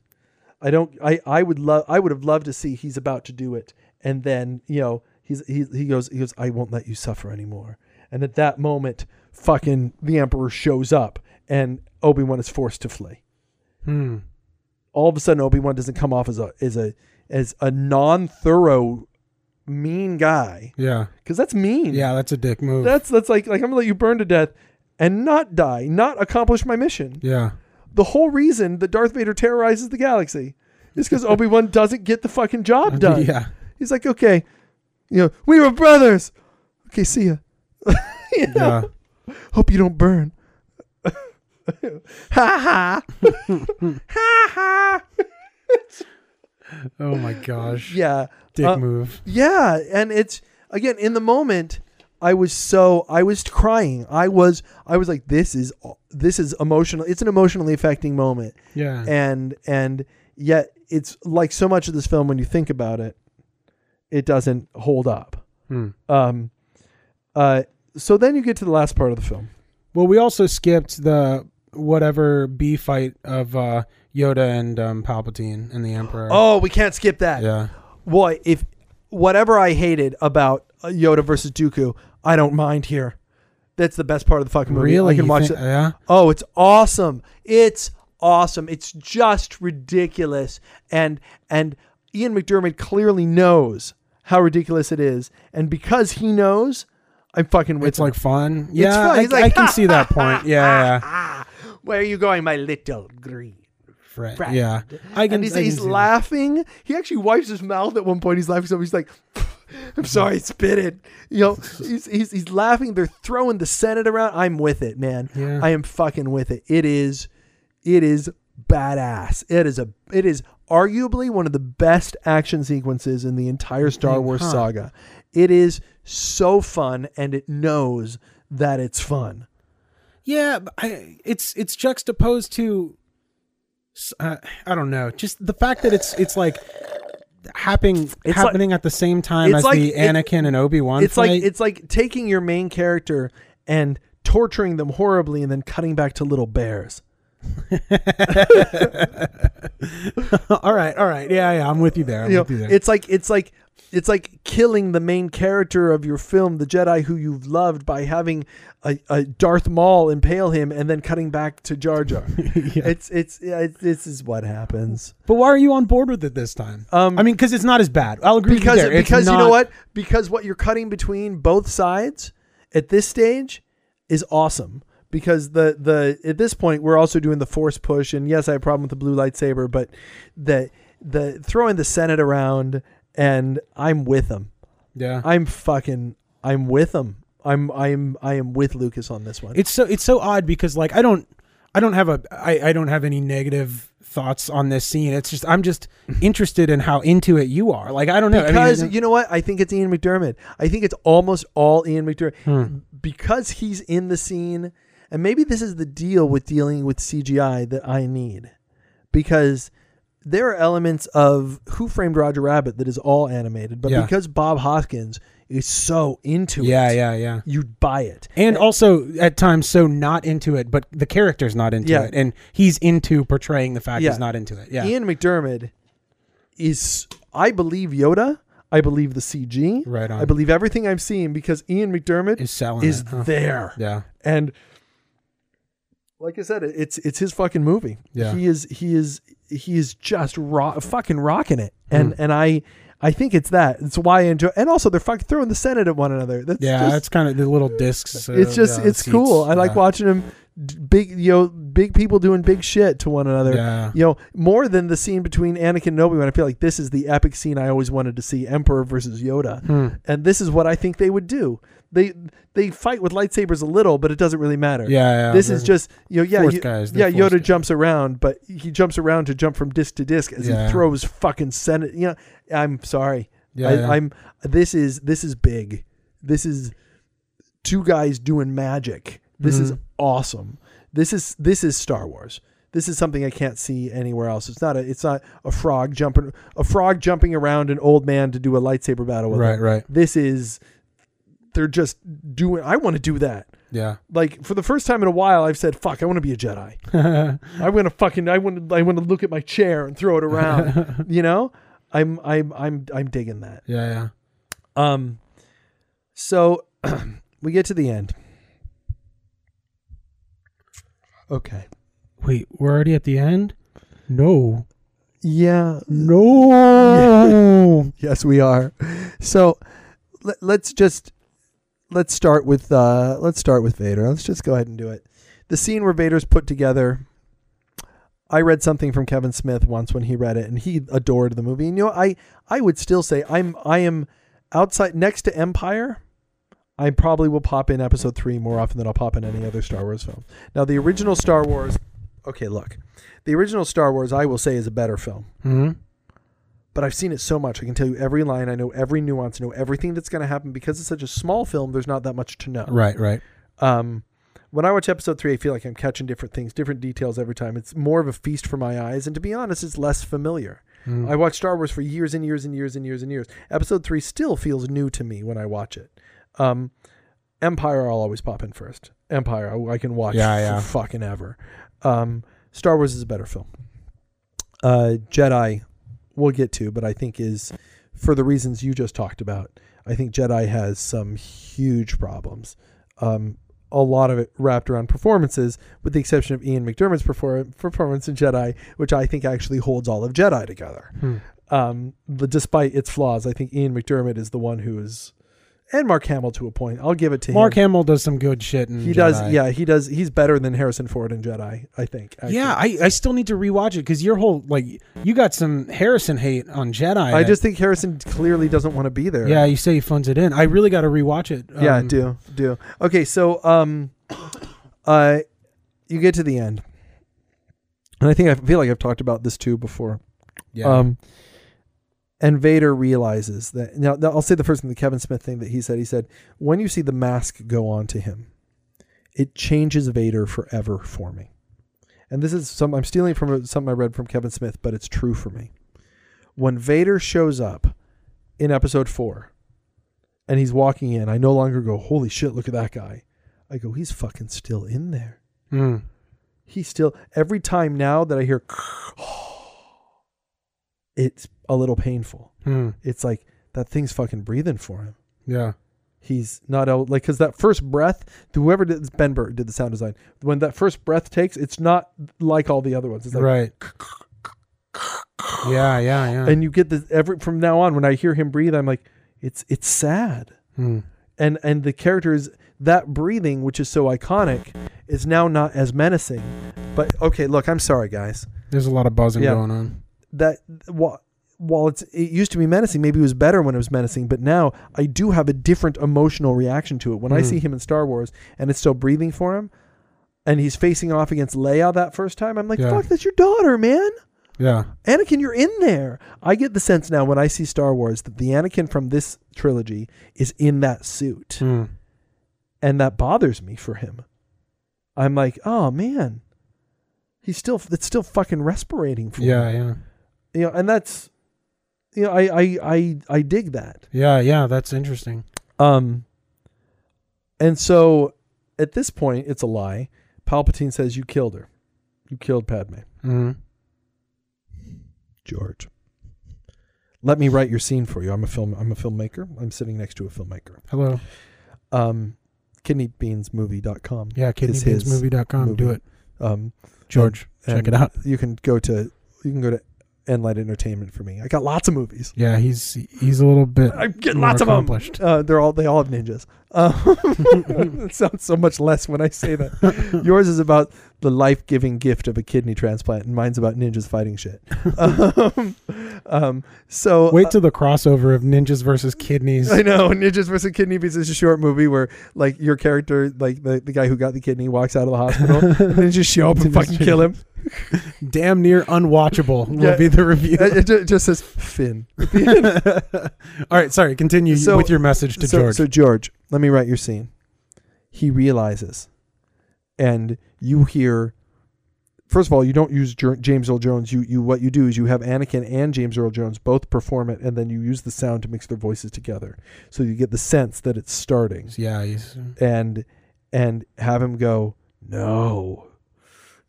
I don't. I I would love. I would have loved to see he's about to do it, and then you know he's he he goes he goes. I won't let you suffer anymore. And at that moment, fucking the Emperor shows up, and Obi Wan is forced to flee. Hmm. All of a sudden, Obi Wan doesn't come off as a as a as a non thorough mean guy Yeah. because that's mean. Yeah. That's a dick move. that's that's like like I'm gonna let you burn to death and not die, not accomplish my mission. yeah. The whole reason that Darth Vader terrorizes the galaxy is because Obi Wan doesn't get the fucking job done. Yeah. He's like, okay, you know, we were brothers. Okay, see ya. You know? Yeah. Hope you don't burn. ha ha. ha ha. Oh my gosh. Yeah. Dick Uh, move. Yeah, and it's again in the moment I was so I was crying. I was I was like this is this is emotional. It's an emotionally affecting moment. Yeah. And and yet it's like so much of this film when you think about it it doesn't hold up. Hmm. Um uh so then you get to the last part of the film. Well, we also skipped the whatever B fight of uh, Yoda and um, Palpatine and the Emperor. Oh, we can't skip that. yeah. Boy, if whatever I hated about uh, Yoda versus Dooku, I don't mind here. That's the best part of the fucking movie. Really? I can You watch think- it. Yeah. Oh, it's awesome. It's awesome. It's just ridiculous. And and Ian McDiarmid clearly knows how ridiculous it is. And because he knows, I'm fucking with It's him. like fun. Yeah, fun. I, like, I can see that point. Yeah, yeah. ah, where are you going, my little green Fred. friend? Yeah. I can. and he's, I can he's see that. laughing. He actually wipes his mouth at one point. He's laughing. So he's like, "I'm sorry, spit it." You know, he's, he's he's laughing. They're throwing the Senate around. I'm with it, man. Yeah. I am fucking with it. It is, it is badass. It is a, it is arguably one of the best action sequences in the entire Star mm-hmm. Wars Huh. saga. It is so fun, and it knows that it's fun. Yeah, I, it's it's juxtaposed to. Uh, I don't know. Just the fact that it's it's like happening It's happening at the same time as like- the it- Anakin and Obi Wan. it's like it's like taking your main character and torturing them horribly and then cutting back to little bears. all right, all right. Yeah, yeah. I'm with you there. I'm You know, with you there. it's like it's like it's like killing the main character of your film, the Jedi who you've loved, by having a, a Darth Maul impale him and then cutting back to Jar Jar. Yeah. It's it's yeah, it, this is what happens. But why are you on board with it this time? Um, I mean, because it's not as bad. I'll agree because with you because you know what? Because what you're cutting between both sides at this stage is awesome. Because the the at this point we're also doing the force push, and yes, I have a problem with the blue lightsaber, but the the throwing the Senate around, and I'm with them. Yeah. I'm fucking I'm with them. I'm I'm I am with Lucas on this one. It's so it's so odd because like I don't I don't have a I, I don't have any negative thoughts on this scene. It's just I'm just interested in how into it you are. Like I don't know. because I mean, you know what? I think it's Ian McDiarmid. I think it's almost all Ian McDiarmid Hmm. because he's in the scene, and maybe this is the deal with dealing with CGI that I need, because there are elements of Who Framed Roger Rabbit that is all animated, but Yeah. because Bob Hoskins is so into yeah, it, yeah, yeah. Yeah. you buy it. And also at times so not into it, but the character's not into Yeah. it, and he's into portraying the fact Yeah. he's not into it. Yeah, Ian McDiarmid is, I believe Yoda. I believe the CG. right on. I believe everything I'm seeing because Ian McDiarmid is selling is it, huh? there. Yeah, and like I said, it- it's it's his fucking movie. Yeah. he is he is he is just rock, fucking rocking it, and Hmm. and I I think it's that. It's why I enjoy. And also, they're fucking throwing the Senate at one another. That's yeah. just, it's kind of the little discs. uh, it's just yeah, it's seats. cool. I like watching them big you know big people doing big shit to one another. Yeah, You know, more than the scene between Anakin and Obi Wan, I feel like this is the epic scene I always wanted to see: Emperor versus Yoda. Hmm. And this is what I think they would do. They they fight with lightsabers a little, but it doesn't really matter. yeah, yeah. this is just you know yeah you- guys. yeah Yoda guys. jumps around, but he jumps around to jump from disc to disc as Yeah. he throws fucking Senate. You know, I'm sorry. Yeah, I, yeah. I'm this is this is big. This is two guys doing magic. This is Mhm. awesome. This is this is Star Wars. This is something I can't see anywhere else. It's not a it's not a frog jumping a frog jumping around an old man to do a lightsaber battle with right, him. right. This is they're just doing I want to do that. Yeah. Like for the first time in a while I've said fuck I want to be a Jedi. I want to fucking I want to I want to look at my chair and throw it around. you know? I'm I'm I'm I'm digging that. yeah, yeah. Um so we get to the end. Okay. Wait, we're already at the end? No. Yeah. No. Yes, we are. So let, let's just let's start with uh let's start with Vader. Let's just go ahead and do it. The scene where Vader's put together. I read something from Kevin Smith once when he read it, and he adored the movie. And you know, I I would still say I'm I am outside next to Empire. I probably will pop in Episode three more often than I'll pop in any other Star Wars film. Now, the original Star Wars. Okay, look, the original Star Wars I will say is a better film hmm but I've seen it so much. I can tell you every line. I know every nuance. I know everything that's going to happen because it's such a small film. There's not that much to know. Right, right. Um, when I watch episode three, I feel like I'm catching different things, different details every time. It's more of a feast for my eyes, and to be honest, it's less familiar. Mm. I watched Star Wars for years and years and years and years and years. Episode three still feels new to me when I watch it. Um, Empire, I'll always pop in first. Empire, I, I can watch Yeah, yeah. for fucking ever. Um, Star Wars is a better film. Uh, Jedi, we'll get to, but I think is for the reasons you just talked about. I think Jedi has some huge problems. Um, a lot of it wrapped around performances, with the exception of Ian McDiarmid's perform- performance in Jedi, which I think actually holds all of Jedi together. Hmm. Um, but despite its flaws, I think Ian McDiarmid is the one who is, and Mark Hamill to a point. I'll give it to you. Mark him. Hamill does some good shit. In he does, yeah, he does. He's better than Harrison Ford in Jedi. I think. actually. Yeah, I, I still need to rewatch it because your whole like you got some Harrison hate on Jedi. I that- just think Harrison clearly doesn't want to be there. yeah, you say he funds it in. I really got to rewatch it. yeah, Um, do do. Okay, so um, uh, you get to the end, and I think I feel like I've talked about this too before. Yeah. Um, and Vader realizes that now, now. I'll say the first thing, the Kevin Smith thing that he said. He said, "When you see the mask go on to him, it changes Vader forever for me." And this is some I'm stealing from something I read from Kevin Smith, but it's true for me. When Vader shows up in Episode Four, and he's walking in, I no longer go, "Holy shit, look at that guy." I go, "He's fucking still in there." Mm. he still every time now that I hear it's a little painful. Mm. It's like that thing's fucking breathing for him. Yeah. He's not out like because that first breath, whoever did this, Ben Burtt did the sound design. When that first breath takes, it's not like all the other ones. It's like, right. Yeah, yeah, yeah. and you get the every from now on when I hear him breathe, I'm like, it's it's sad. Mm. and and the characters that breathing which is so iconic is now not as menacing but okay look i'm sorry guys There's a lot of buzzing Yeah. going on. that while, while it's it used to be menacing maybe it was better when it was menacing but now i do have a different emotional reaction to it when i Mhm. see him in star wars and it's still breathing for him and he's facing off against leia that first time i'm like Yeah. fuck that's your daughter man Yeah. Anakin, you're in there. I get the sense now when I see Star Wars that the Anakin from this trilogy is in that suit. Mm. and that bothers me for him. I'm like, oh man, he's still it's still fucking respirating for Yeah, him. yeah. you know, and that's you know, I I I I dig that. Yeah, yeah, that's interesting. Um, and so at this point, it's a lie. Palpatine says you killed her, you killed Padme. Mm-hmm. George, let me write your scene for you. I'm a film. I'm a filmmaker. I'm sitting next to a filmmaker. Hello. Um, kidneybeansmovie.com. Yeah, Is his kidneybeansmovie.com. Do it. Um, George, check and it out. You can go to you can go to Enlight Entertainment for me. I got lots of movies. Yeah, he's he's a little bit I get more lots of them. Uh, they're all they all have ninjas. Um, it sounds so much less when I say that. Yours is about the life giving gift of a kidney transplant, and mine's about ninjas fighting shit. um, um, so Wait till the crossover of ninjas versus kidneys. I know Ninjas versus Kidney Beans is a short movie where like your character, like the, the guy who got the kidney, walks out of the hospital and then just show up and fucking kill him. Damn near unwatchable will Yeah. be the review. It, it just says Finn. at the end. All right, sorry. Continue So- with your message to so, George. So George, let me write your scene. He realizes, and you hear. First of all, you don't use Jer- James Earl Jones. You you what you do is you have Anakin and James Earl Jones both perform it, and then you use the sound to mix their voices together, so you get the sense that it's starting, yeah, he's and and have him go no,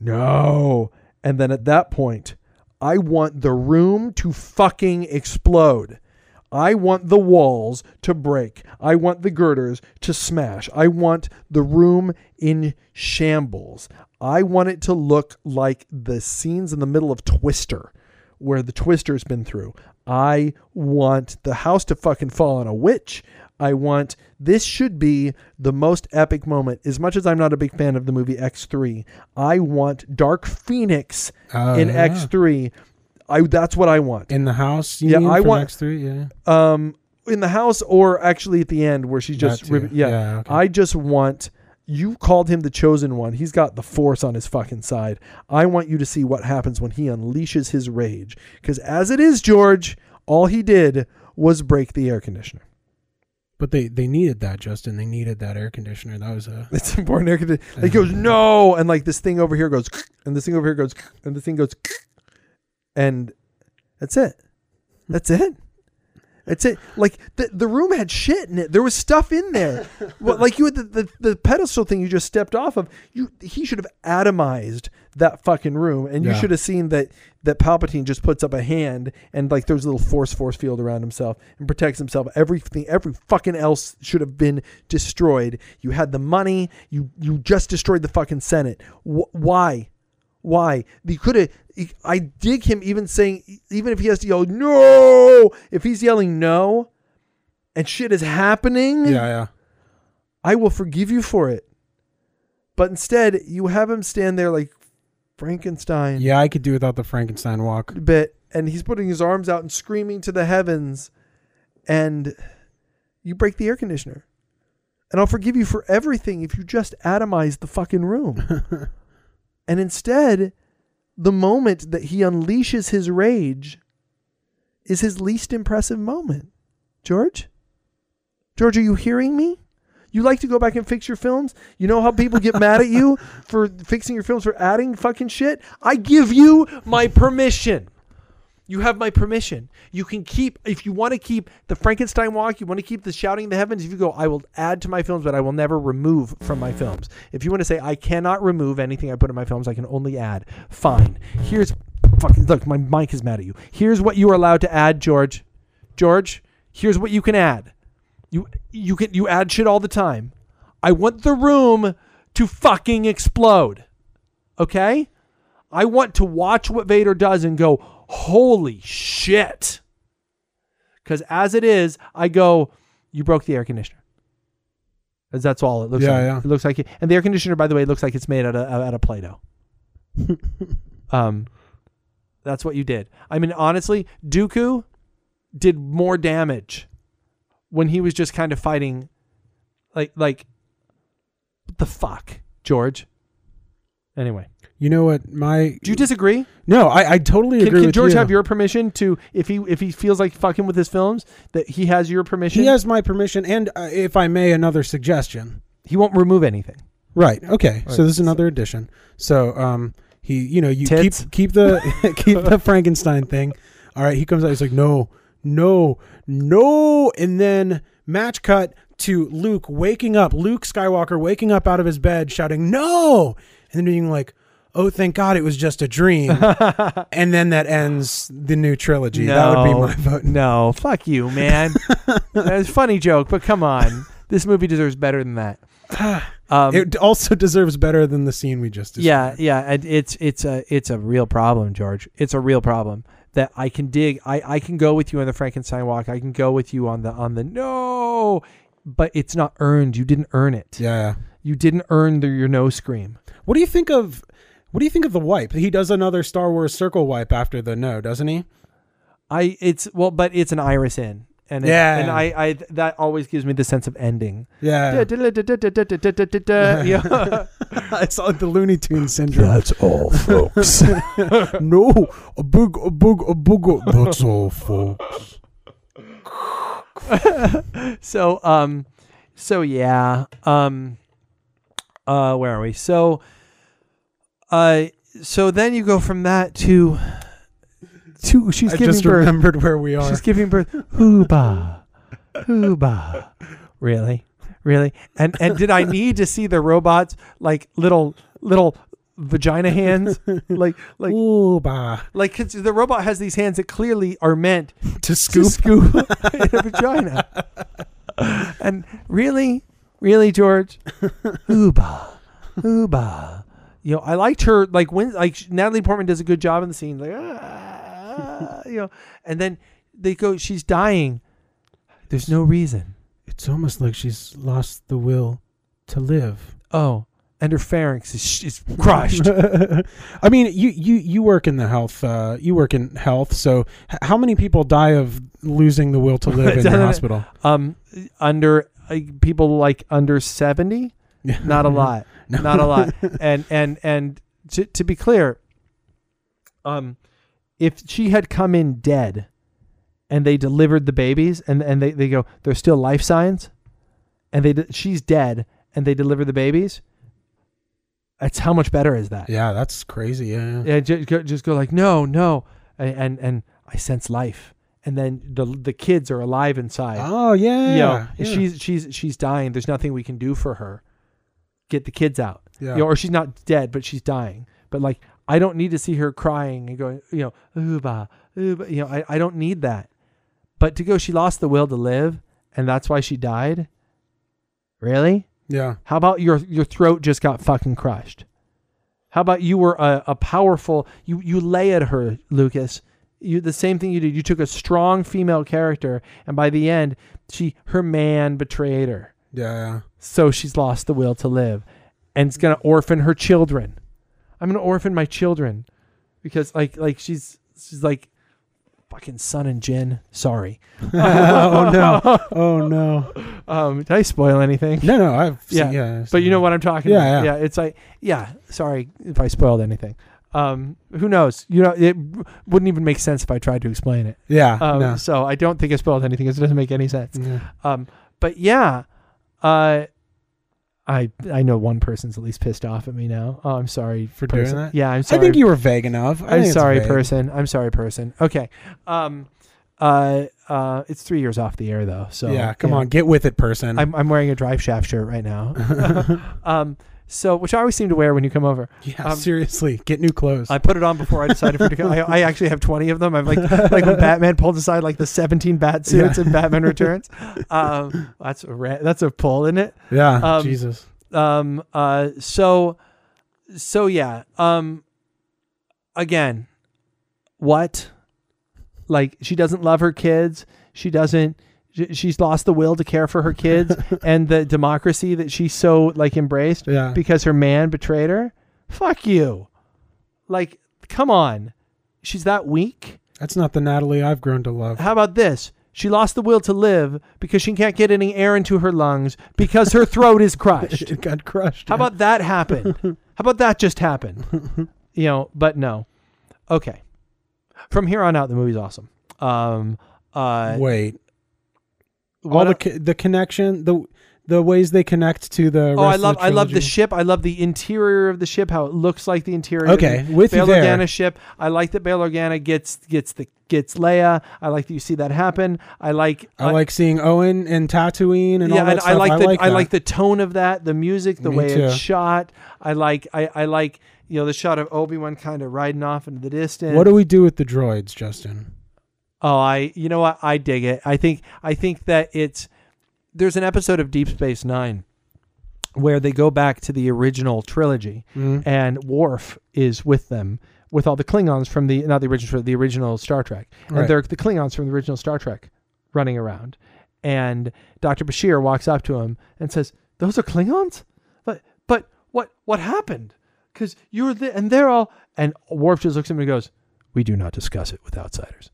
no, and then at that point, I want the room to fucking explode. I want the walls to break. I want the girders to smash. I want the room in shambles. I want it to look like the scenes in the middle of Twister, where the Twister's been through. I want the house to fucking fall on a witch. I want this should be the most epic moment. As much as I'm not a big fan of the movie X3, I want Dark Phoenix uh, in yeah. X3. I that's what I want. in the house. You Yeah, mean, I want- X3, Yeah, um in the house or actually at the end where she's just yeah, Yeah, okay. i just want you called him the chosen one he's got the force on his fucking side i want you to see what happens when he unleashes his rage because as it is george All he did was break the air conditioner. But they they needed that, Justin. They needed that air conditioner. That was a It's important air conditioner. Like, he goes no, and like this thing over here goes, and this thing over here goes, and this thing goes, and that's it. That's it. That's it. Like the the room had shit in it. There was stuff in there. well, like you had the, the the pedestal thing you just stepped off of. You he should have atomized that fucking room, and you Yeah. should have seen that that Palpatine just puts up a hand and like there's a little force force field around himself and protects himself. Everything, every fucking else should have been destroyed. You had the money. You you just destroyed the fucking Senate. Wh- why? Why? You could have. I dig him even saying, even if he has to yell no, if he's yelling no, and shit is happening, yeah, yeah. I will forgive you for it. But instead, you have him stand there like Frankenstein Yeah, I could do without the Frankenstein walk. bit, and he's putting his arms out and screaming to the heavens, and you break the air conditioner. And I'll forgive you for everything if you just atomize the fucking room. and instead, the moment that he unleashes his rage is his least impressive moment. George? George, are you hearing me? You like to go back and fix your films? You know how people get mad at you for fixing your films for adding fucking shit? I give you my permission. You have my permission. You can keep, if you want to keep the Frankenstein walk, you want to keep the shouting in the heavens, if you go, I will add to my films, but I will never remove from my films. If you want to say, I cannot remove anything I put in my films, I can only add, fine. Here's, fucking, look, my mic is mad at you. Here's what you are allowed to add, George. George, here's what you can add. You, you can, you add shit all the time. I want the room to fucking explode. Okay? I want to watch what Vader does and go, holy shit. Because as it is, I go, you broke the air conditioner. 'Cause that's all it looks Yeah, like. yeah. It looks like it. And the air conditioner, by the way, looks like it's made out of, out of Play Doh. um, that's what you did. I mean, honestly, Dooku did more damage when he was just kind of fighting. Like, like, what the fuck, George? Anyway, You know what? My do you disagree? no, I, I totally Can, agree can George you. have your permission to if he if he feels like fucking with his films that he has your permission? He has my permission, and uh, if I may, another suggestion. He won't remove anything. Right. Okay. Right. So this is another addition. So um, he, you know, you Tits. keep keep the keep the Frankenstein thing. All right. He comes out. He's like, no, no, no, and then match cut to Luke waking up. Luke Skywalker waking up out of his bed, shouting, "No!" and then being like. Oh, thank God it was just a dream. and then that ends the new trilogy. that would be No. my vote. No, fuck you, man. That's a funny joke, but come on, this movie deserves better than that. Um, It also deserves better than the scene we just yeah, described. yeah, and it's it's a it's a real problem, George. It's a real problem that I can dig. I I can go with you on the Frankenstein walk. I can go with you on the on the no, but it's not earned. You didn't earn it. Yeah. You didn't earn the, your no scream. What do you think of what do you think of the wipe? He does another Star Wars circle wipe after the no, doesn't he? I it's well, but it's an iris in, and it- Yeah. and I I that always gives me the sense of ending. Yeah. Yeah. it's like the Looney Tunes syndrome. That's all, folks. no, a big, a big, a big. That's all, folks. so um, so yeah um, uh, where are we? So uh, so then you go from that to to she's I giving just birth. remembered where we are. She's giving birth. Hooba, hooba. Really, really. And and did I need to see the robots like little little vagina hands, like like Ooh, bah. like 'cause the robot has these hands that clearly are meant To to scoop. scoop in a vagina. And really, really, George, hooba, hooba. You know, I liked her like when like Natalie Portman does a good job in the scene, like ah, you know, and then they go, she's dying. There's no reason. It's almost like she's lost the will to live. Oh, and her pharynx is, is crushed. I mean, you, you, you work in the health. Uh, you work in health. So, h- how many people die of losing the will to live in the hospital? um, under uh, people like under seventy, not a lot. No. not a lot. And and and to to be clear, um, if she had come in dead, and they delivered the babies, and and they they go, there's still life signs, and they she's dead, and they deliver the babies. That's how much better is that? Yeah, that's crazy. Yeah. Yeah, just go, just go like no, no, and, and and I sense life, and then the the kids are alive inside. Oh yeah. You know, yeah. she's she's she's dying. There's nothing we can do for her. Get the kids out. yeah. You know, or she's not dead, but she's dying. But like, I don't need to see her crying and going, you know, ooba, ooba. You know, I, I don't need that. But to go, she lost the will to live, and that's why she died. Really? yeah. How about your your throat just got fucking crushed? How about you were a, a powerful you you lay at her, Lucas. You the same thing you did. You took a strong female character, and by the end, she her man betrayed her. Yeah. So she's lost the will to live, and it's gonna orphan her children. I'm gonna orphan my children because like like she's she's like fucking Sun and Jin. Sorry. oh no. Oh no. Um, did I spoil anything? No, no. I've Yeah, seen, yeah. But you know what I'm talking Yeah, about. yeah. yeah. It's like, yeah, sorry if I spoiled anything. Um, who knows? You know, it wouldn't even make sense if I tried to explain it. Yeah. Um, no. So I don't think I spoiled anything because it doesn't make any sense. Yeah. Um, but yeah, uh, I I know one person's at least pissed off at me now. Oh, I'm sorry For doing person. that? Yeah, I'm sorry. I think you were vague enough. I I'm sorry, vague. person. I'm sorry, person. Okay. Um, uh, uh, it's three years off the air though. So yeah. Come on, get with it, person. I'm I'm wearing a drive shaft shirt right now. um, so which I always seem to wear when you come over. yeah. um, seriously, get new clothes. I put it on before I decided for to come. I, I actually have 20 of them. I'm like like when Batman pulled aside like the 17 bat suits Yeah. in Batman Returns. Um, that's a ra- that's a pull in it. yeah. um, Jesus. Um, uh, so so yeah. Um, again, what? Like she doesn't love her kids. She doesn't. She- She's lost the will to care for her kids and the democracy that she so like embraced Yeah. because her man betrayed her. Fuck you. Like, come on. She's that weak. That's not the Natalie I've grown to love. How about this? She lost the will to live because she can't get any air into her lungs because her throat is crushed. It got crushed. How about that happen? How about that just happen? You know, but no. Okay. From here on out, the movie's awesome. Um, uh, Wait. All the co- the connection, the the ways they connect to the. oh, I love, the I love the ship. I love the interior of the ship, how it looks like the interior. Okay, of the with you Bail there. Organa ship. I like that Bail Organa gets gets the gets Leia. I like that you see that happen. I like I like seeing Owen and Tatooine and yeah, all that and stuff. I like the I that. like the tone of that, the music, the Me way it's shot. I like I, I like you know the shot of Obi Wan kind of riding off into the distance. What do we do with the droids, Justin? Oh, I you know what? I dig it. I think I think that it's there's an episode of Deep Space Nine where they go back to the original trilogy Mm. and Worf is with them with all the Klingons from the not the original the original Star Trek. And Right. they're the Klingons from the original Star Trek running around. And Dr. Bashir walks up to him and says, "Those are Klingons?" But but what what happened? Cuz you're the and they're all and Worf just looks at him and goes, "We do not discuss it with outsiders."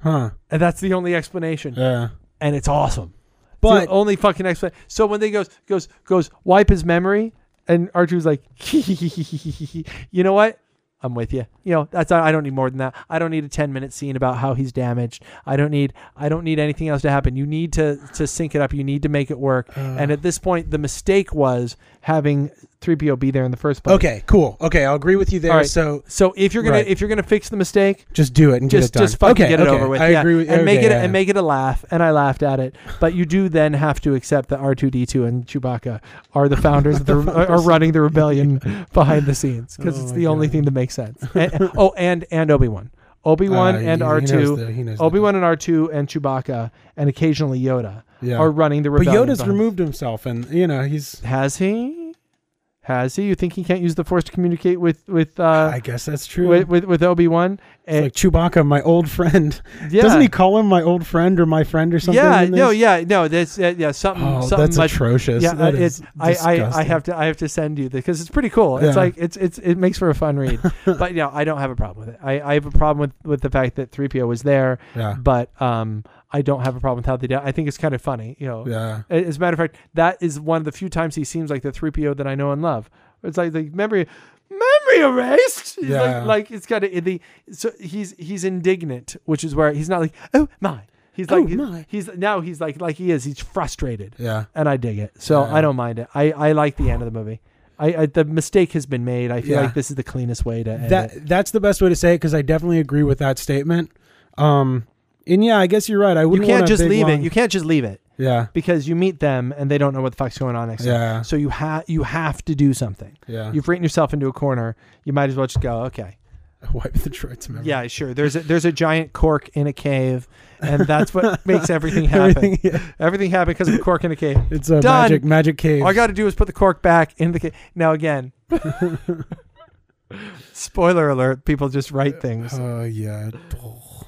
Huh. And that's the only explanation. Yeah. And it's awesome. But the only fucking explanation. So when they goes goes goes wipe his memory, and R2's like, you know what? I'm with you. You know, that's I don't need more than that. I don't need a 10 minute scene about how he's damaged. I don't need I don't need anything else to happen. You need to to sync it up. You need to make it work. Uh. and at this point, the mistake was having 3PO be there in the first place. okay, cool. Okay, I'll agree with you there. All right. So So if you're gonna Right. if you're gonna fix the mistake, just do it and just get it done. just fucking okay, get it okay. over with. I yeah. agree with and make it yeah, and make it a laugh. And I laughed at it. But you do then have to accept that R two D two and Chewbacca are the founders of the are, running the rebellion behind the scenes because Oh it's the only thing that makes sense. And- oh, and and Obi Wan, Obi Wan Uh, and R two. the- Obi Wan and R two and Chewbacca and occasionally Yoda Yeah. are running the but rebellion. Yoda's behind- removed himself, and you know he's. Has he? Has he? You think he can't use the Force to communicate with with uh, I guess that's true. with, with with Obi Wan? It's like Chewbacca, my old friend. yeah. Doesn't he call him my old friend or my friend or something? Yeah, in no, yeah, no. That's uh, yeah, something. Oh, something that's much, atrocious. Yeah, That uh, is it's I, I I have to I have to send you the because it's pretty cool. It's Yeah. like it's it's it makes for a fun read. but you know, I don't have a problem with it. I, I have a problem with with the fact that 3PO was there, Yeah. but um I don't have a problem with how they did. it. I think it's kind of funny, you know. Yeah. As a matter of fact, that is one of the few times he seems like the 3PO that I know and love. It's like the memory memory erased. He's Yeah. like, like it's got to the so he's he's indignant, which is where he's not like oh my. He's Oh, like my. he's now he's like like he is. He's frustrated, Yeah. and I dig it. So Yeah. I don't mind it. I I like the end of the movie. I, I the mistake has been made. I feel Yeah. like this is the cleanest way to end That it. that's the best way to say it because I definitely agree with that statement. Um, and yeah, I guess you're right. I You wouldn't You can't just leave long- it. You can't just leave it Yeah. because you meet them and they don't know what the fuck's going on next. time. Yeah. So you have you have to do something. Yeah. You've written yourself into a corner. You might as well just go. Okay. Wipe the droid's memory. Yeah, sure. There's a, there's a giant cork in a cave, and that's what makes everything happen. Everything, yeah. Everything happened because of a cork in a cave. It's a Done. magic magic cave. All I got to do is put the cork back in the cave. Now again, spoiler alert: people just write things. Oh yeah.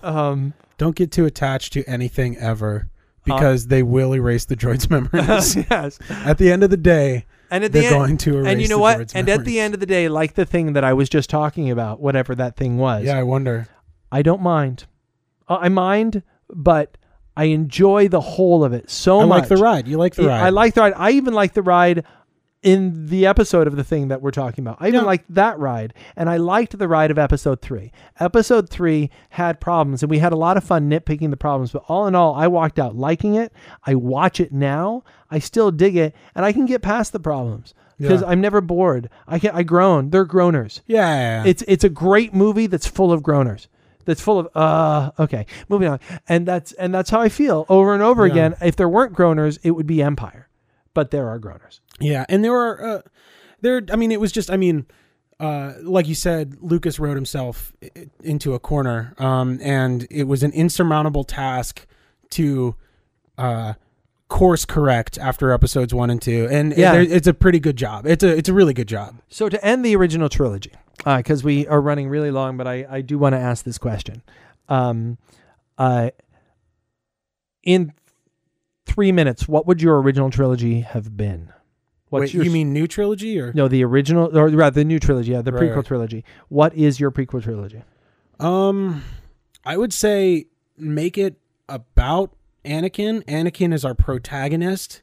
Um, Don't get too attached to anything ever because they will erase the droid's memories. yes. at the end of the day, And at the they're end, going to erase and you know what? And at the end of the day, like the thing that I was just talking about, whatever that thing was, Yeah, I wonder. I don't mind. Uh, I mind, but I enjoy the whole of it so I much. I like the ride. You like the ride. I like the ride. I even like the ride in the episode of the thing that we're talking about. I even Yeah. liked that ride, and I liked the ride of episode three. Episode three had problems, and we had a lot of fun nitpicking the problems. But all in all, I walked out liking it. I watch it now. I still dig it, and I can get past the problems because Yeah. I'm never bored. I can. I groan. They're groaners. Yeah. It's it's a great movie that's full of groaners. That's full of uh okay, moving on. And that's and that's how I feel over and over Yeah. again. If there weren't groaners, it would be Empire. But there are groaners. Yeah, and there are uh, there. I mean, it was just. I mean, uh, like you said, Lucas wrote himself into a corner, um, and it was an insurmountable task to uh, course correct after episodes one and two. And Yeah. yeah. it's a pretty good job. It's a it's a really good job. So to end the original trilogy, because we are running really long, but I, I do want to ask this question. Um, uh, in three minutes, what would your original trilogy have been? What's Wait, your you mean new trilogy or? no the original or rather the new trilogy? Yeah, the Right, prequel right. trilogy. What is your prequel trilogy? Um, I would say make it about Anakin. Anakin is our protagonist,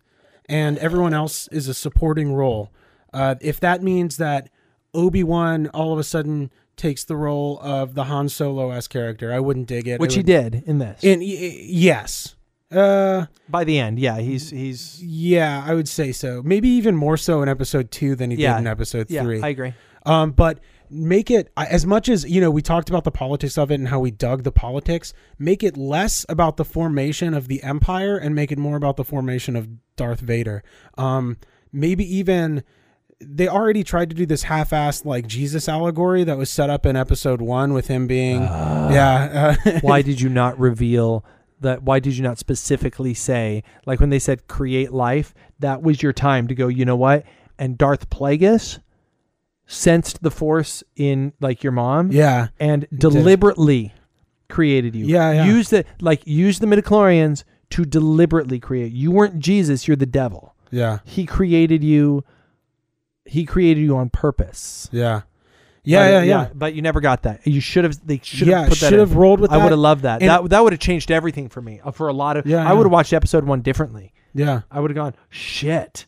and everyone else is a supporting role. Uh, if that means that Obi Wan all of a sudden takes the role of the Han Solo s character, I wouldn't dig it. Which It he would- did in this. And yes, uh, By the end, yeah, he's he's yeah, I would say so. Maybe even more so in Episode two than he Yeah. did in Episode yeah, three. I agree. Um, but make it as much as you know we talked about the politics of it and how we dug the politics. Make it less about the formation of the empire and make it more about the formation of Darth Vader. Um, maybe even they already tried to do this half-assed like Jesus allegory that was set up in Episode one with him being yeah. Uh, why did you not reveal that? Why did you not specifically say, like when they said create life, that was your time to go, you know what? And Darth Plagueis sensed the force in like your mom yeah. and deliberately created you. Yeah, yeah. Use the like use the midichlorians to deliberately create. You weren't Jesus, you're the devil. Yeah. He created you he created you on purpose. Yeah. Yeah, But, yeah, yeah. But you never got that. You should have. They should have Yeah, put that. should have rolled with I would have loved that. And- that that would have changed everything for me. uh, For a lot of, Yeah, I yeah. would have watched episode one differently. Yeah. I would have gone, shit,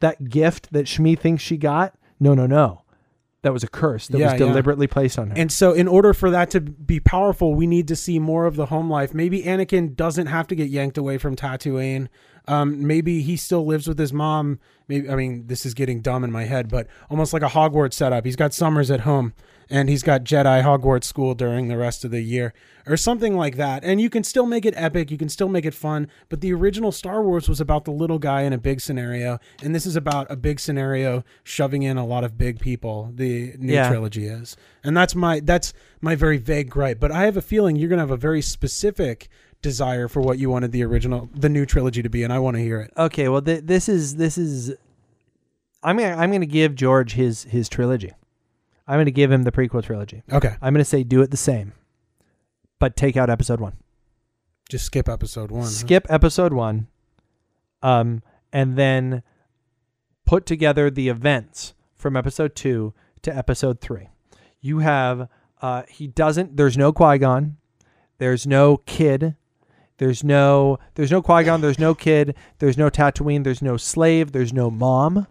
that gift that Shmi thinks she got. No, no, no, that was a curse that Yeah, was yeah. deliberately placed on her. And so, in order for that to be powerful, we need to see more of the home life. Maybe Anakin doesn't have to get yanked away from Tatooine. Um, maybe he still lives with his mom. Maybe I mean this is getting dumb in my head, but almost like a Hogwarts setup. He's got summers at home, and he's got Jedi Hogwarts school during the rest of the year, or something like that. And you can still make it epic. You can still make it fun. But the original Star Wars was about the little guy in a big scenario, and this is about a big scenario shoving in a lot of big people. The new Yeah. trilogy is, and that's my that's my very vague gripe. But I have a feeling you're gonna have a very specific desire for what you wanted the original, the new trilogy to be, and I want to hear it. okay, well, th- this is this is. I'm gonna I'm gonna give George his his trilogy. I'm gonna give him the prequel trilogy. Okay, I'm gonna say do it the same, but take out episode one. just skip episode one. huh? skip episode one um and then put together the events from episode two to episode three you have uh he doesn't there's no qui-gon there's no kid there's no there's no qui-gon there's no kid there's no tatooine there's no slave there's no mom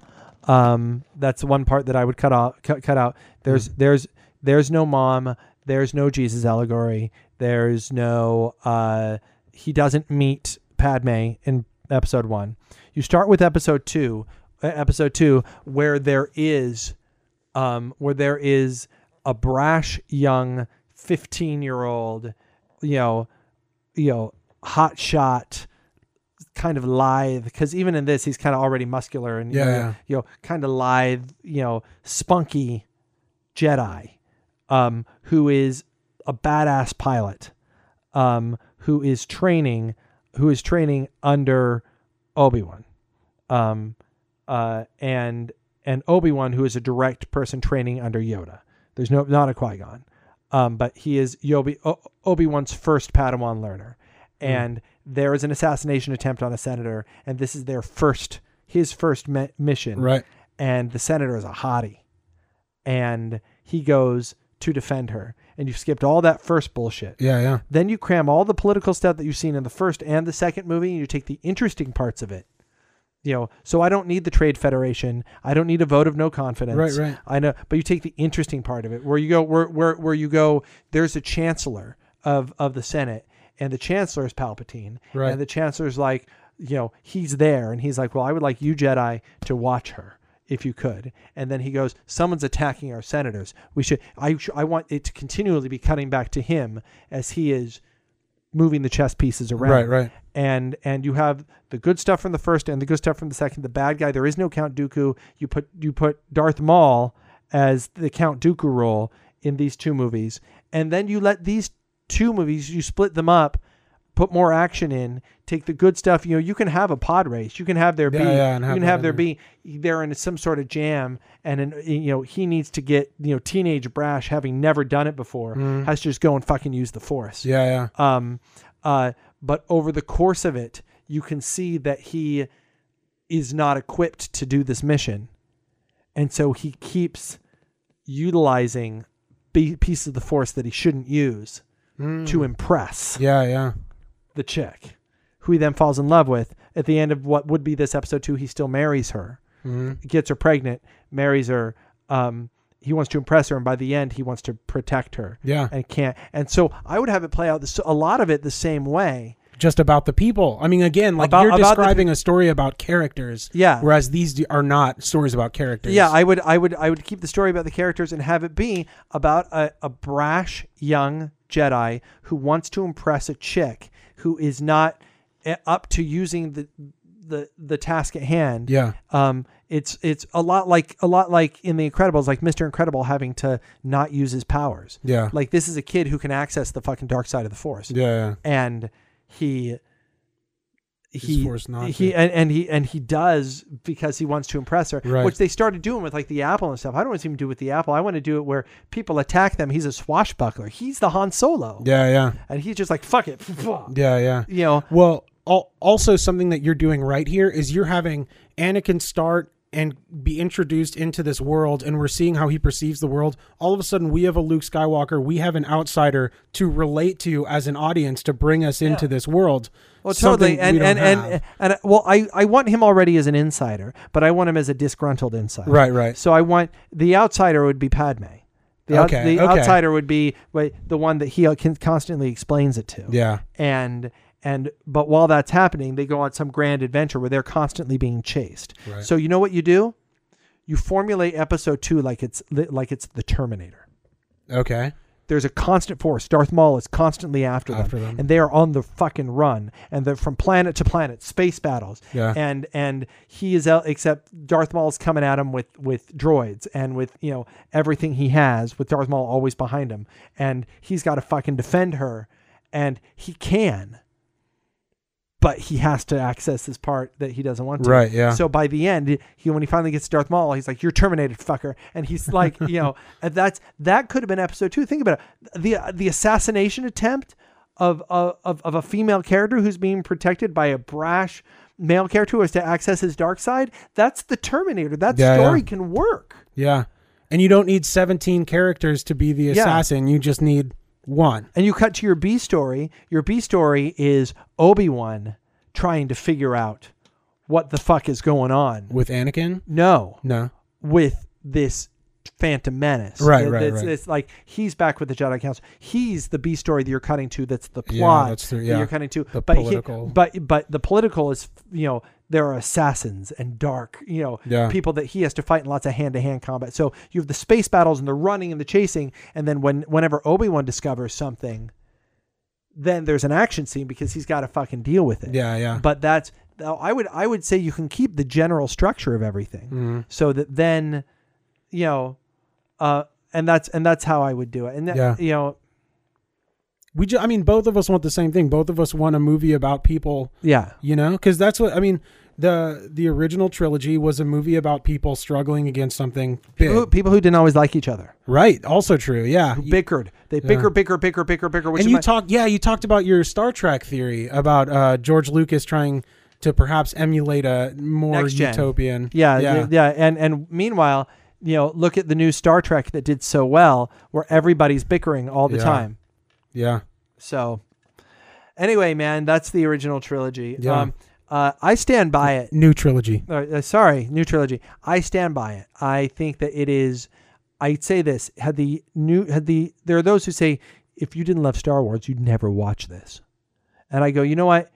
Um, that's one part that I would cut off. Cut, cut out. There's there's there's no mom. There's no Jesus allegory. There's no. Uh, he doesn't meet Padme in episode one. You start with episode two. uh, Episode two, where there is, um, where there is a brash young fifteen year old, you know, you know, hot shot, kind of lithe. Because even in this, he's kind of already muscular and you Yeah, know, yeah. you know, kind of lithe, you know, spunky Jedi, um, who is a badass pilot, um, who is training, who is training under Obi Wan, um, uh, and and Obi Wan, who is a direct person training under Yoda. There's no not a Qui Gon, um, but he is Yobi Obi Wan's first Padawan learner, Mm. and there is an assassination attempt on a senator, and this is their first his first me- mission, Right. and the senator is a hottie. And he goes to defend her. And you've skipped all that first bullshit. Yeah, yeah. then you cram all the political stuff that you've seen in the first and the second movie and you take the interesting parts of it. You know so i don't need the trade federation. I don't need a vote of no confidence. Right, right. i know but you take the interesting part of it where you go where where, where you go there's a chancellor of of the senate and the chancellor is palpatine Right. and the chancellor's like you know he's there and he's like well i would like you jedi to watch her if you could and then he goes someone's attacking our senators we should i i want it to continually be cutting back to him as he is moving the chess pieces around Right, right. and and you have the good stuff from the first and the good stuff from the second. The bad guy, there is no Count Dooku. You put you put Darth Maul as the Count Dooku role in these two movies, and then you let these two movies you split them up, put more action in, take the good stuff. You know, you can have a pod race. You can have there be Yeah, yeah, you can have there be they're in some sort of jam, and an, you know he needs to get you know teenage brash having never done it before has to just go and fucking use the force. Yeah, yeah. Um, uh, but over the course of it, you can see that he is not equipped to do this mission. And so he keeps utilizing pieces of the force that he shouldn't use to impress Yeah, yeah. the chick, who he then falls in love with. At the end of what would be this episode two, he still marries her, gets her pregnant, marries her. Um, he wants to impress her, and by the end, he wants to protect her Yeah. and can't. And so I would have it play out this, a lot of it the same way. Just about the people. I mean, again, like About- you're about the describing a story about characters. Yeah. Whereas these are not stories about characters. Yeah, I would, I would, I would keep the story about the characters and have it be about a, a brash young Jedi who wants to impress a chick who is not eh, up to using the the the task at hand. Yeah. Um, it's it's a lot like a lot like in the Incredibles, like Mister Incredible having to not use his powers. Yeah. Like this is a kid who can access the fucking dark side of the Force. yeah, yeah. and he he forced not he to. and, and he and he does because he wants to impress her Right. which they started doing with like the apple and stuff i don't want to see him do with the apple i want to do it where people attack them he's a swashbuckler he's the han solo Yeah, yeah. and he's just like fuck it Yeah, yeah. you know Well, also something that you're doing right here is you're having Anakin start and be introduced into this world and we're seeing how he perceives the world. All of a sudden we have a Luke Skywalker, we have an outsider to relate to as an audience to bring us into this world. well totally and we don't and, and and uh, well i i want him already as an insider but i want him as a disgruntled insider Right, right. so i want the outsider would be padme the, out- Okay, the okay. outsider would be the one that he uh, can constantly explains it to Yeah. and and but while that's happening they go on some grand adventure where they're constantly being chased. Right. so you know what you do? You formulate episode 2 like it's like it's the terminator. Okay. there's a constant force. Darth maul is constantly after them, After them. and they are on the fucking run. And they're from planet to planet space battles. Yeah. and and he is out except darth maul's coming at him with with droids and with you know everything he has with darth maul always behind him. And he's got to fucking defend her. And he can but he has to access this part that he doesn't want to. Right, yeah. So by the end, he when he finally gets to Darth Maul, he's like, "You're terminated, fucker," and he's like, you know, and that's that could have been episode two. Think about it the the assassination attempt of of of a female character who's being protected by a brash male character who has to access his dark side. That's the Terminator. That Yeah, story yeah. can work. Yeah. And you don't need 17 characters to be the Yeah. assassin. You just need one. And you cut to your B story. Your B story is Obi Wan trying to figure out what the fuck is going on. With Anakin? No, No. with this Phantom Menace. Right, It- right, it's, right. It's like he's back with the Jedi Council. He's the B story that you're cutting to. That's the Yeah, plot that's the- that yeah. you're cutting to. The but he- political. but but the political is you know there are assassins and dark you know Yeah. people that he has to fight in lots of hand to hand combat. So you have the space battles and the running and the chasing, and then when whenever Obi Wan discovers something, then there's an action scene because he's got to fucking deal with it. Yeah, yeah. But that's I would I would say you can keep the general structure of everything Mhm. so that then you know uh and that's and that's how I would do it. And that, Yeah. you know We ju- I mean both of us want the same thing. Both of us want a movie about people, yeah. you know? Cuz that's what I mean the the original trilogy was a movie about people struggling against something big. People who, people who didn't always like each other, right. Also true. Yeah. who bickered. They Yeah. bicker, bicker, bicker, bicker, bicker. Which and you my- talked yeah, you talked about your Star Trek theory about uh George Lucas trying to perhaps emulate a more utopian. Yeah, Yeah. yeah, yeah. And and meanwhile, you know, look at the new Star Trek that did so well, where everybody's bickering all the Yeah. time. Yeah. So, anyway, man, that's the original trilogy. Yeah. Um, uh, I stand by it. New trilogy. Uh, uh, sorry, new trilogy. I stand by it. I think that it is. I'd say this: had the new had the there are those who say if you didn't love Star Wars, you'd never watch this. And I go, you know what?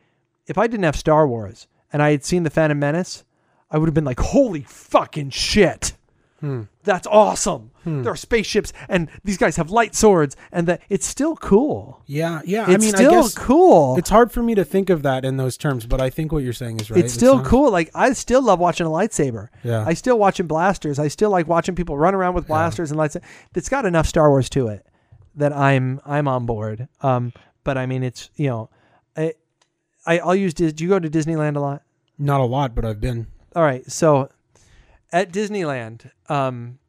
If I didn't have Star Wars and I had seen the Phantom Menace, I would have been like, holy fucking shit. Hmm. That's awesome. There are spaceships and these guys have light swords and that it's still cool. Yeah, yeah. It's I mean, still I guess cool. it's hard for me to think of that in those terms, but I think what you're saying is right. it's still cool. Like I still love watching a lightsaber. Yeah. I still watching blasters. I still like watching people run around with blasters and lights. It's got enough Star Wars to it that I'm I'm on board. Um, but I mean, it's you know, I, I I'll use. Do you go to Disneyland a lot? Not a lot, but I've been. All right, so at Disneyland, um,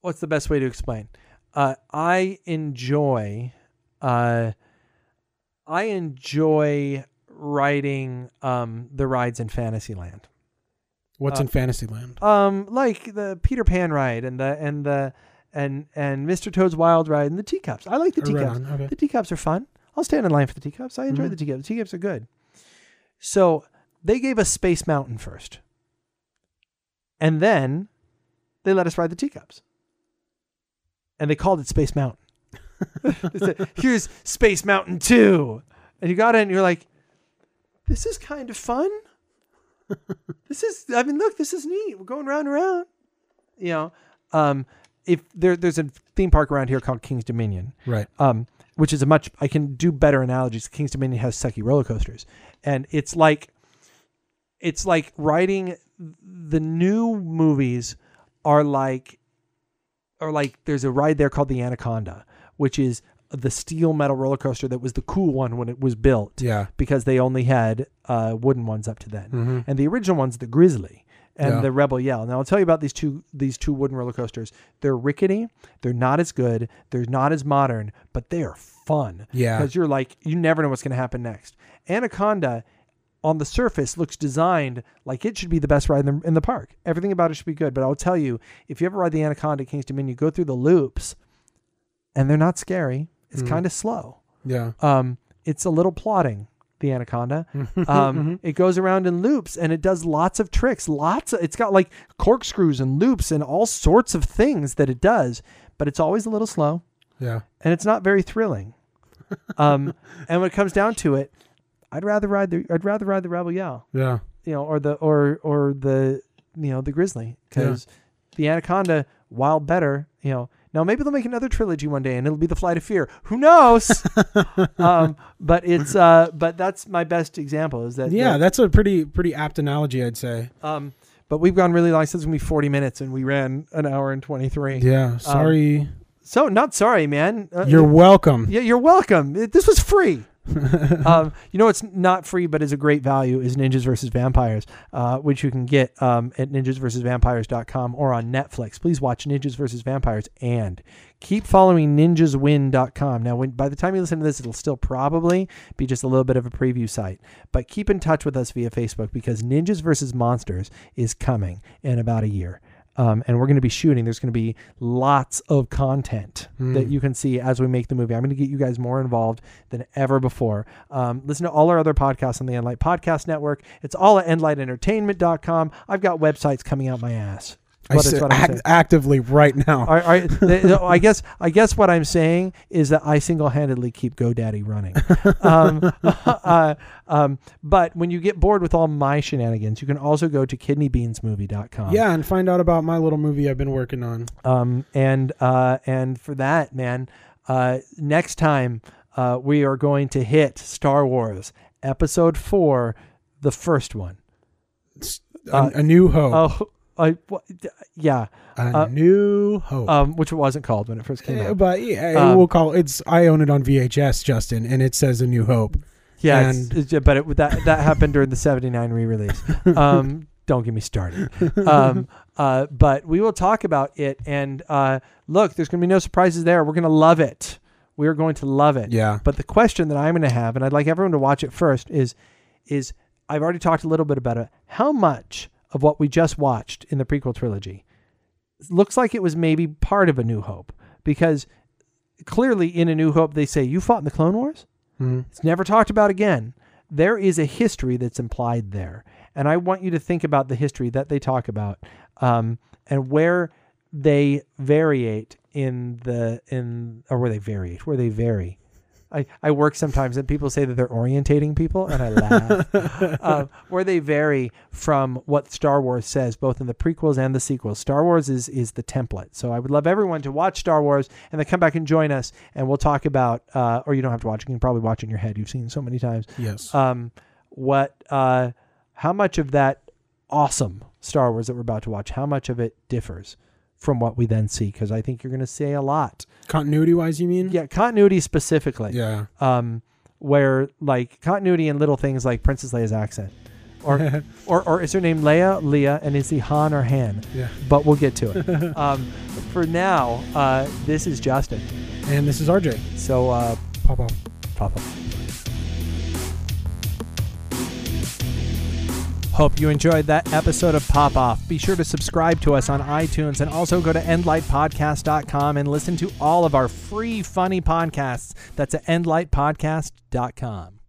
what's the best way to explain? Uh, I enjoy, uh, I enjoy riding um, the rides in Fantasyland. What's Uh, in Fantasyland? Um, like the Peter Pan ride and the and the and and Mr. Toad's Wild ride and the teacups. I like the Oh, right teacups. okay. The teacups are fun. I'll stand in line for the teacups. I enjoy Mhm. the teacups. The teacups are good. So they gave us Space Mountain first, and then they let us ride the teacups, and they called it Space Mountain. They said, Here's Space Mountain Two, and you got in, and you're like, "This is kind of fun." this is I mean, look, this is neat. We're going round and round. You know, um, if there there's a theme park around here called King's Dominion, Right. um, which is a much I can do better analogies. King's Dominion has sucky roller coasters, and it's like it's like riding the new movies are like are like there's a ride there called the Anaconda, which is the steel metal roller coaster that was the cool one when it was built Yeah. because they only had uh, wooden ones up to then, hmm and the original one's the Grizzly and Yeah. the Rebel Yell. Now I'll tell you about these two these two wooden roller coasters. They're rickety. They're not as good. They're not as modern, but they are fun Yeah. because you're like you never know what's going to happen next. Anaconda. On the surface, looks designed like it should be the best ride in the, in the park. Everything about it should be good. But I'll tell you, if you ever ride the Anaconda King's Dominion, you go through the loops, and they're not scary. It's Mhm. kind of slow. Yeah. Um, it's a little plodding. The Anaconda. Mm-hmm. Um, it goes around in loops and it does lots of tricks. Lots. Of, it's got like corkscrews and loops and all sorts of things that it does, but it's always a little slow yeah. and it's not very thrilling. Um, and when it comes down to it, I'd rather ride the I'd rather ride the Rebel Yell, Yeah. you know, or the or or the you know the Grizzly because the Anaconda, while better, you know. Now maybe they'll make another trilogy one day and it'll be the Flight of Fear. Who knows? um, but it's uh, but that's my best example is that Yeah. that- That's a pretty pretty apt analogy, I'd say. um, but we've gone really long. Since it's gonna be forty minutes, and we ran an hour and twenty three. Yeah. Sorry. So not sorry, man. Uh, You're welcome. yeah, you're welcome. It- This was free. um, you know it's not free but is a great value is Ninjas versus Vampires, uh, which you can get um, at ninjasversusvampires.com or on Netflix. Please watch Ninjas versus Vampires and keep following ninjaswin.com. Now, when by the time you listen to this, it'll still probably be just a little bit of a preview site, but keep in touch with us via Facebook because Ninjas versus Monsters is coming in about a year. Um, and we're going to be shooting. There's going to be lots of content that Mm. you can see as we make the movie. I'm going to get you guys more involved than ever before. Um, listen to all our other podcasts on the Endlight Podcast Network. It's all at endlightentertainment.com. I've got websites coming out my ass. I what act- actively right now. All right, all right. Th- th- I guess I guess what I'm saying is that I single-handedly keep GoDaddy running. um, uh, um, but when you get bored with all my shenanigans, you can also go to kidneybeansmovie.com. yeah, and find out about my little movie I've been working on. Um, and uh, and for that, man, uh, next time uh, we are going to hit Star Wars Episode Four, the first one. A, Uh, a new hope. Oh, I, what, yeah, a uh, new hope. um, which it wasn't called when it first came Eh, out. but yeah, Um, we'll call it's. I own it on VHS, Justin, and it says a new hope. Yeah, it's, it's- but it, that that happened during the '79 re-release. Um, don't get me started. Um, uh, but we will talk about it. And uh, look, there's going to be no surprises there. We're going to love it. We are going to love it. Yeah. But the question that I'm going to have, and I'd like everyone to watch it first, is is I've already talked a little bit about it. How much of what we just watched in the prequel trilogy looks like it was maybe part of A New Hope? Because clearly in A New Hope they say you fought in the Clone Wars. Mhm. It's never talked about again. There is a history that's implied there, and I want you to think about the history that they talk about, um, and where they variate in the in or where they variate, where they vary. I, I work sometimes and people say that they're orientating people and I laugh. uh, where they vary from what Star Wars says, both in the prequels and the sequels. Star Wars is is the template. So I would love everyone to watch Star Wars and then come back and join us and we'll talk about uh, or you don't have to watch, you can probably watch in your head. You've seen so many times. Yes. Um, what uh, how much of that awesome Star Wars that we're about to watch, how much of it differs from what we then see? Because I think you're gonna say a lot. Continuity wise, you mean? Yeah, continuity specifically Yeah. um, where like continuity and little things like Princess Leia's accent, or or or is her name Leia, Leah, and is he Han or Han? Yeah. But we'll get to it. um, for now, uh, this is Justin. And this is RJ. So uh, Pop off. Papa. Hope you enjoyed that episode of Pop Off. Be sure to subscribe to us on iTunes and also go to endlightpodcast.com and listen to all of our free funny podcasts. That's at endlightpodcast.com.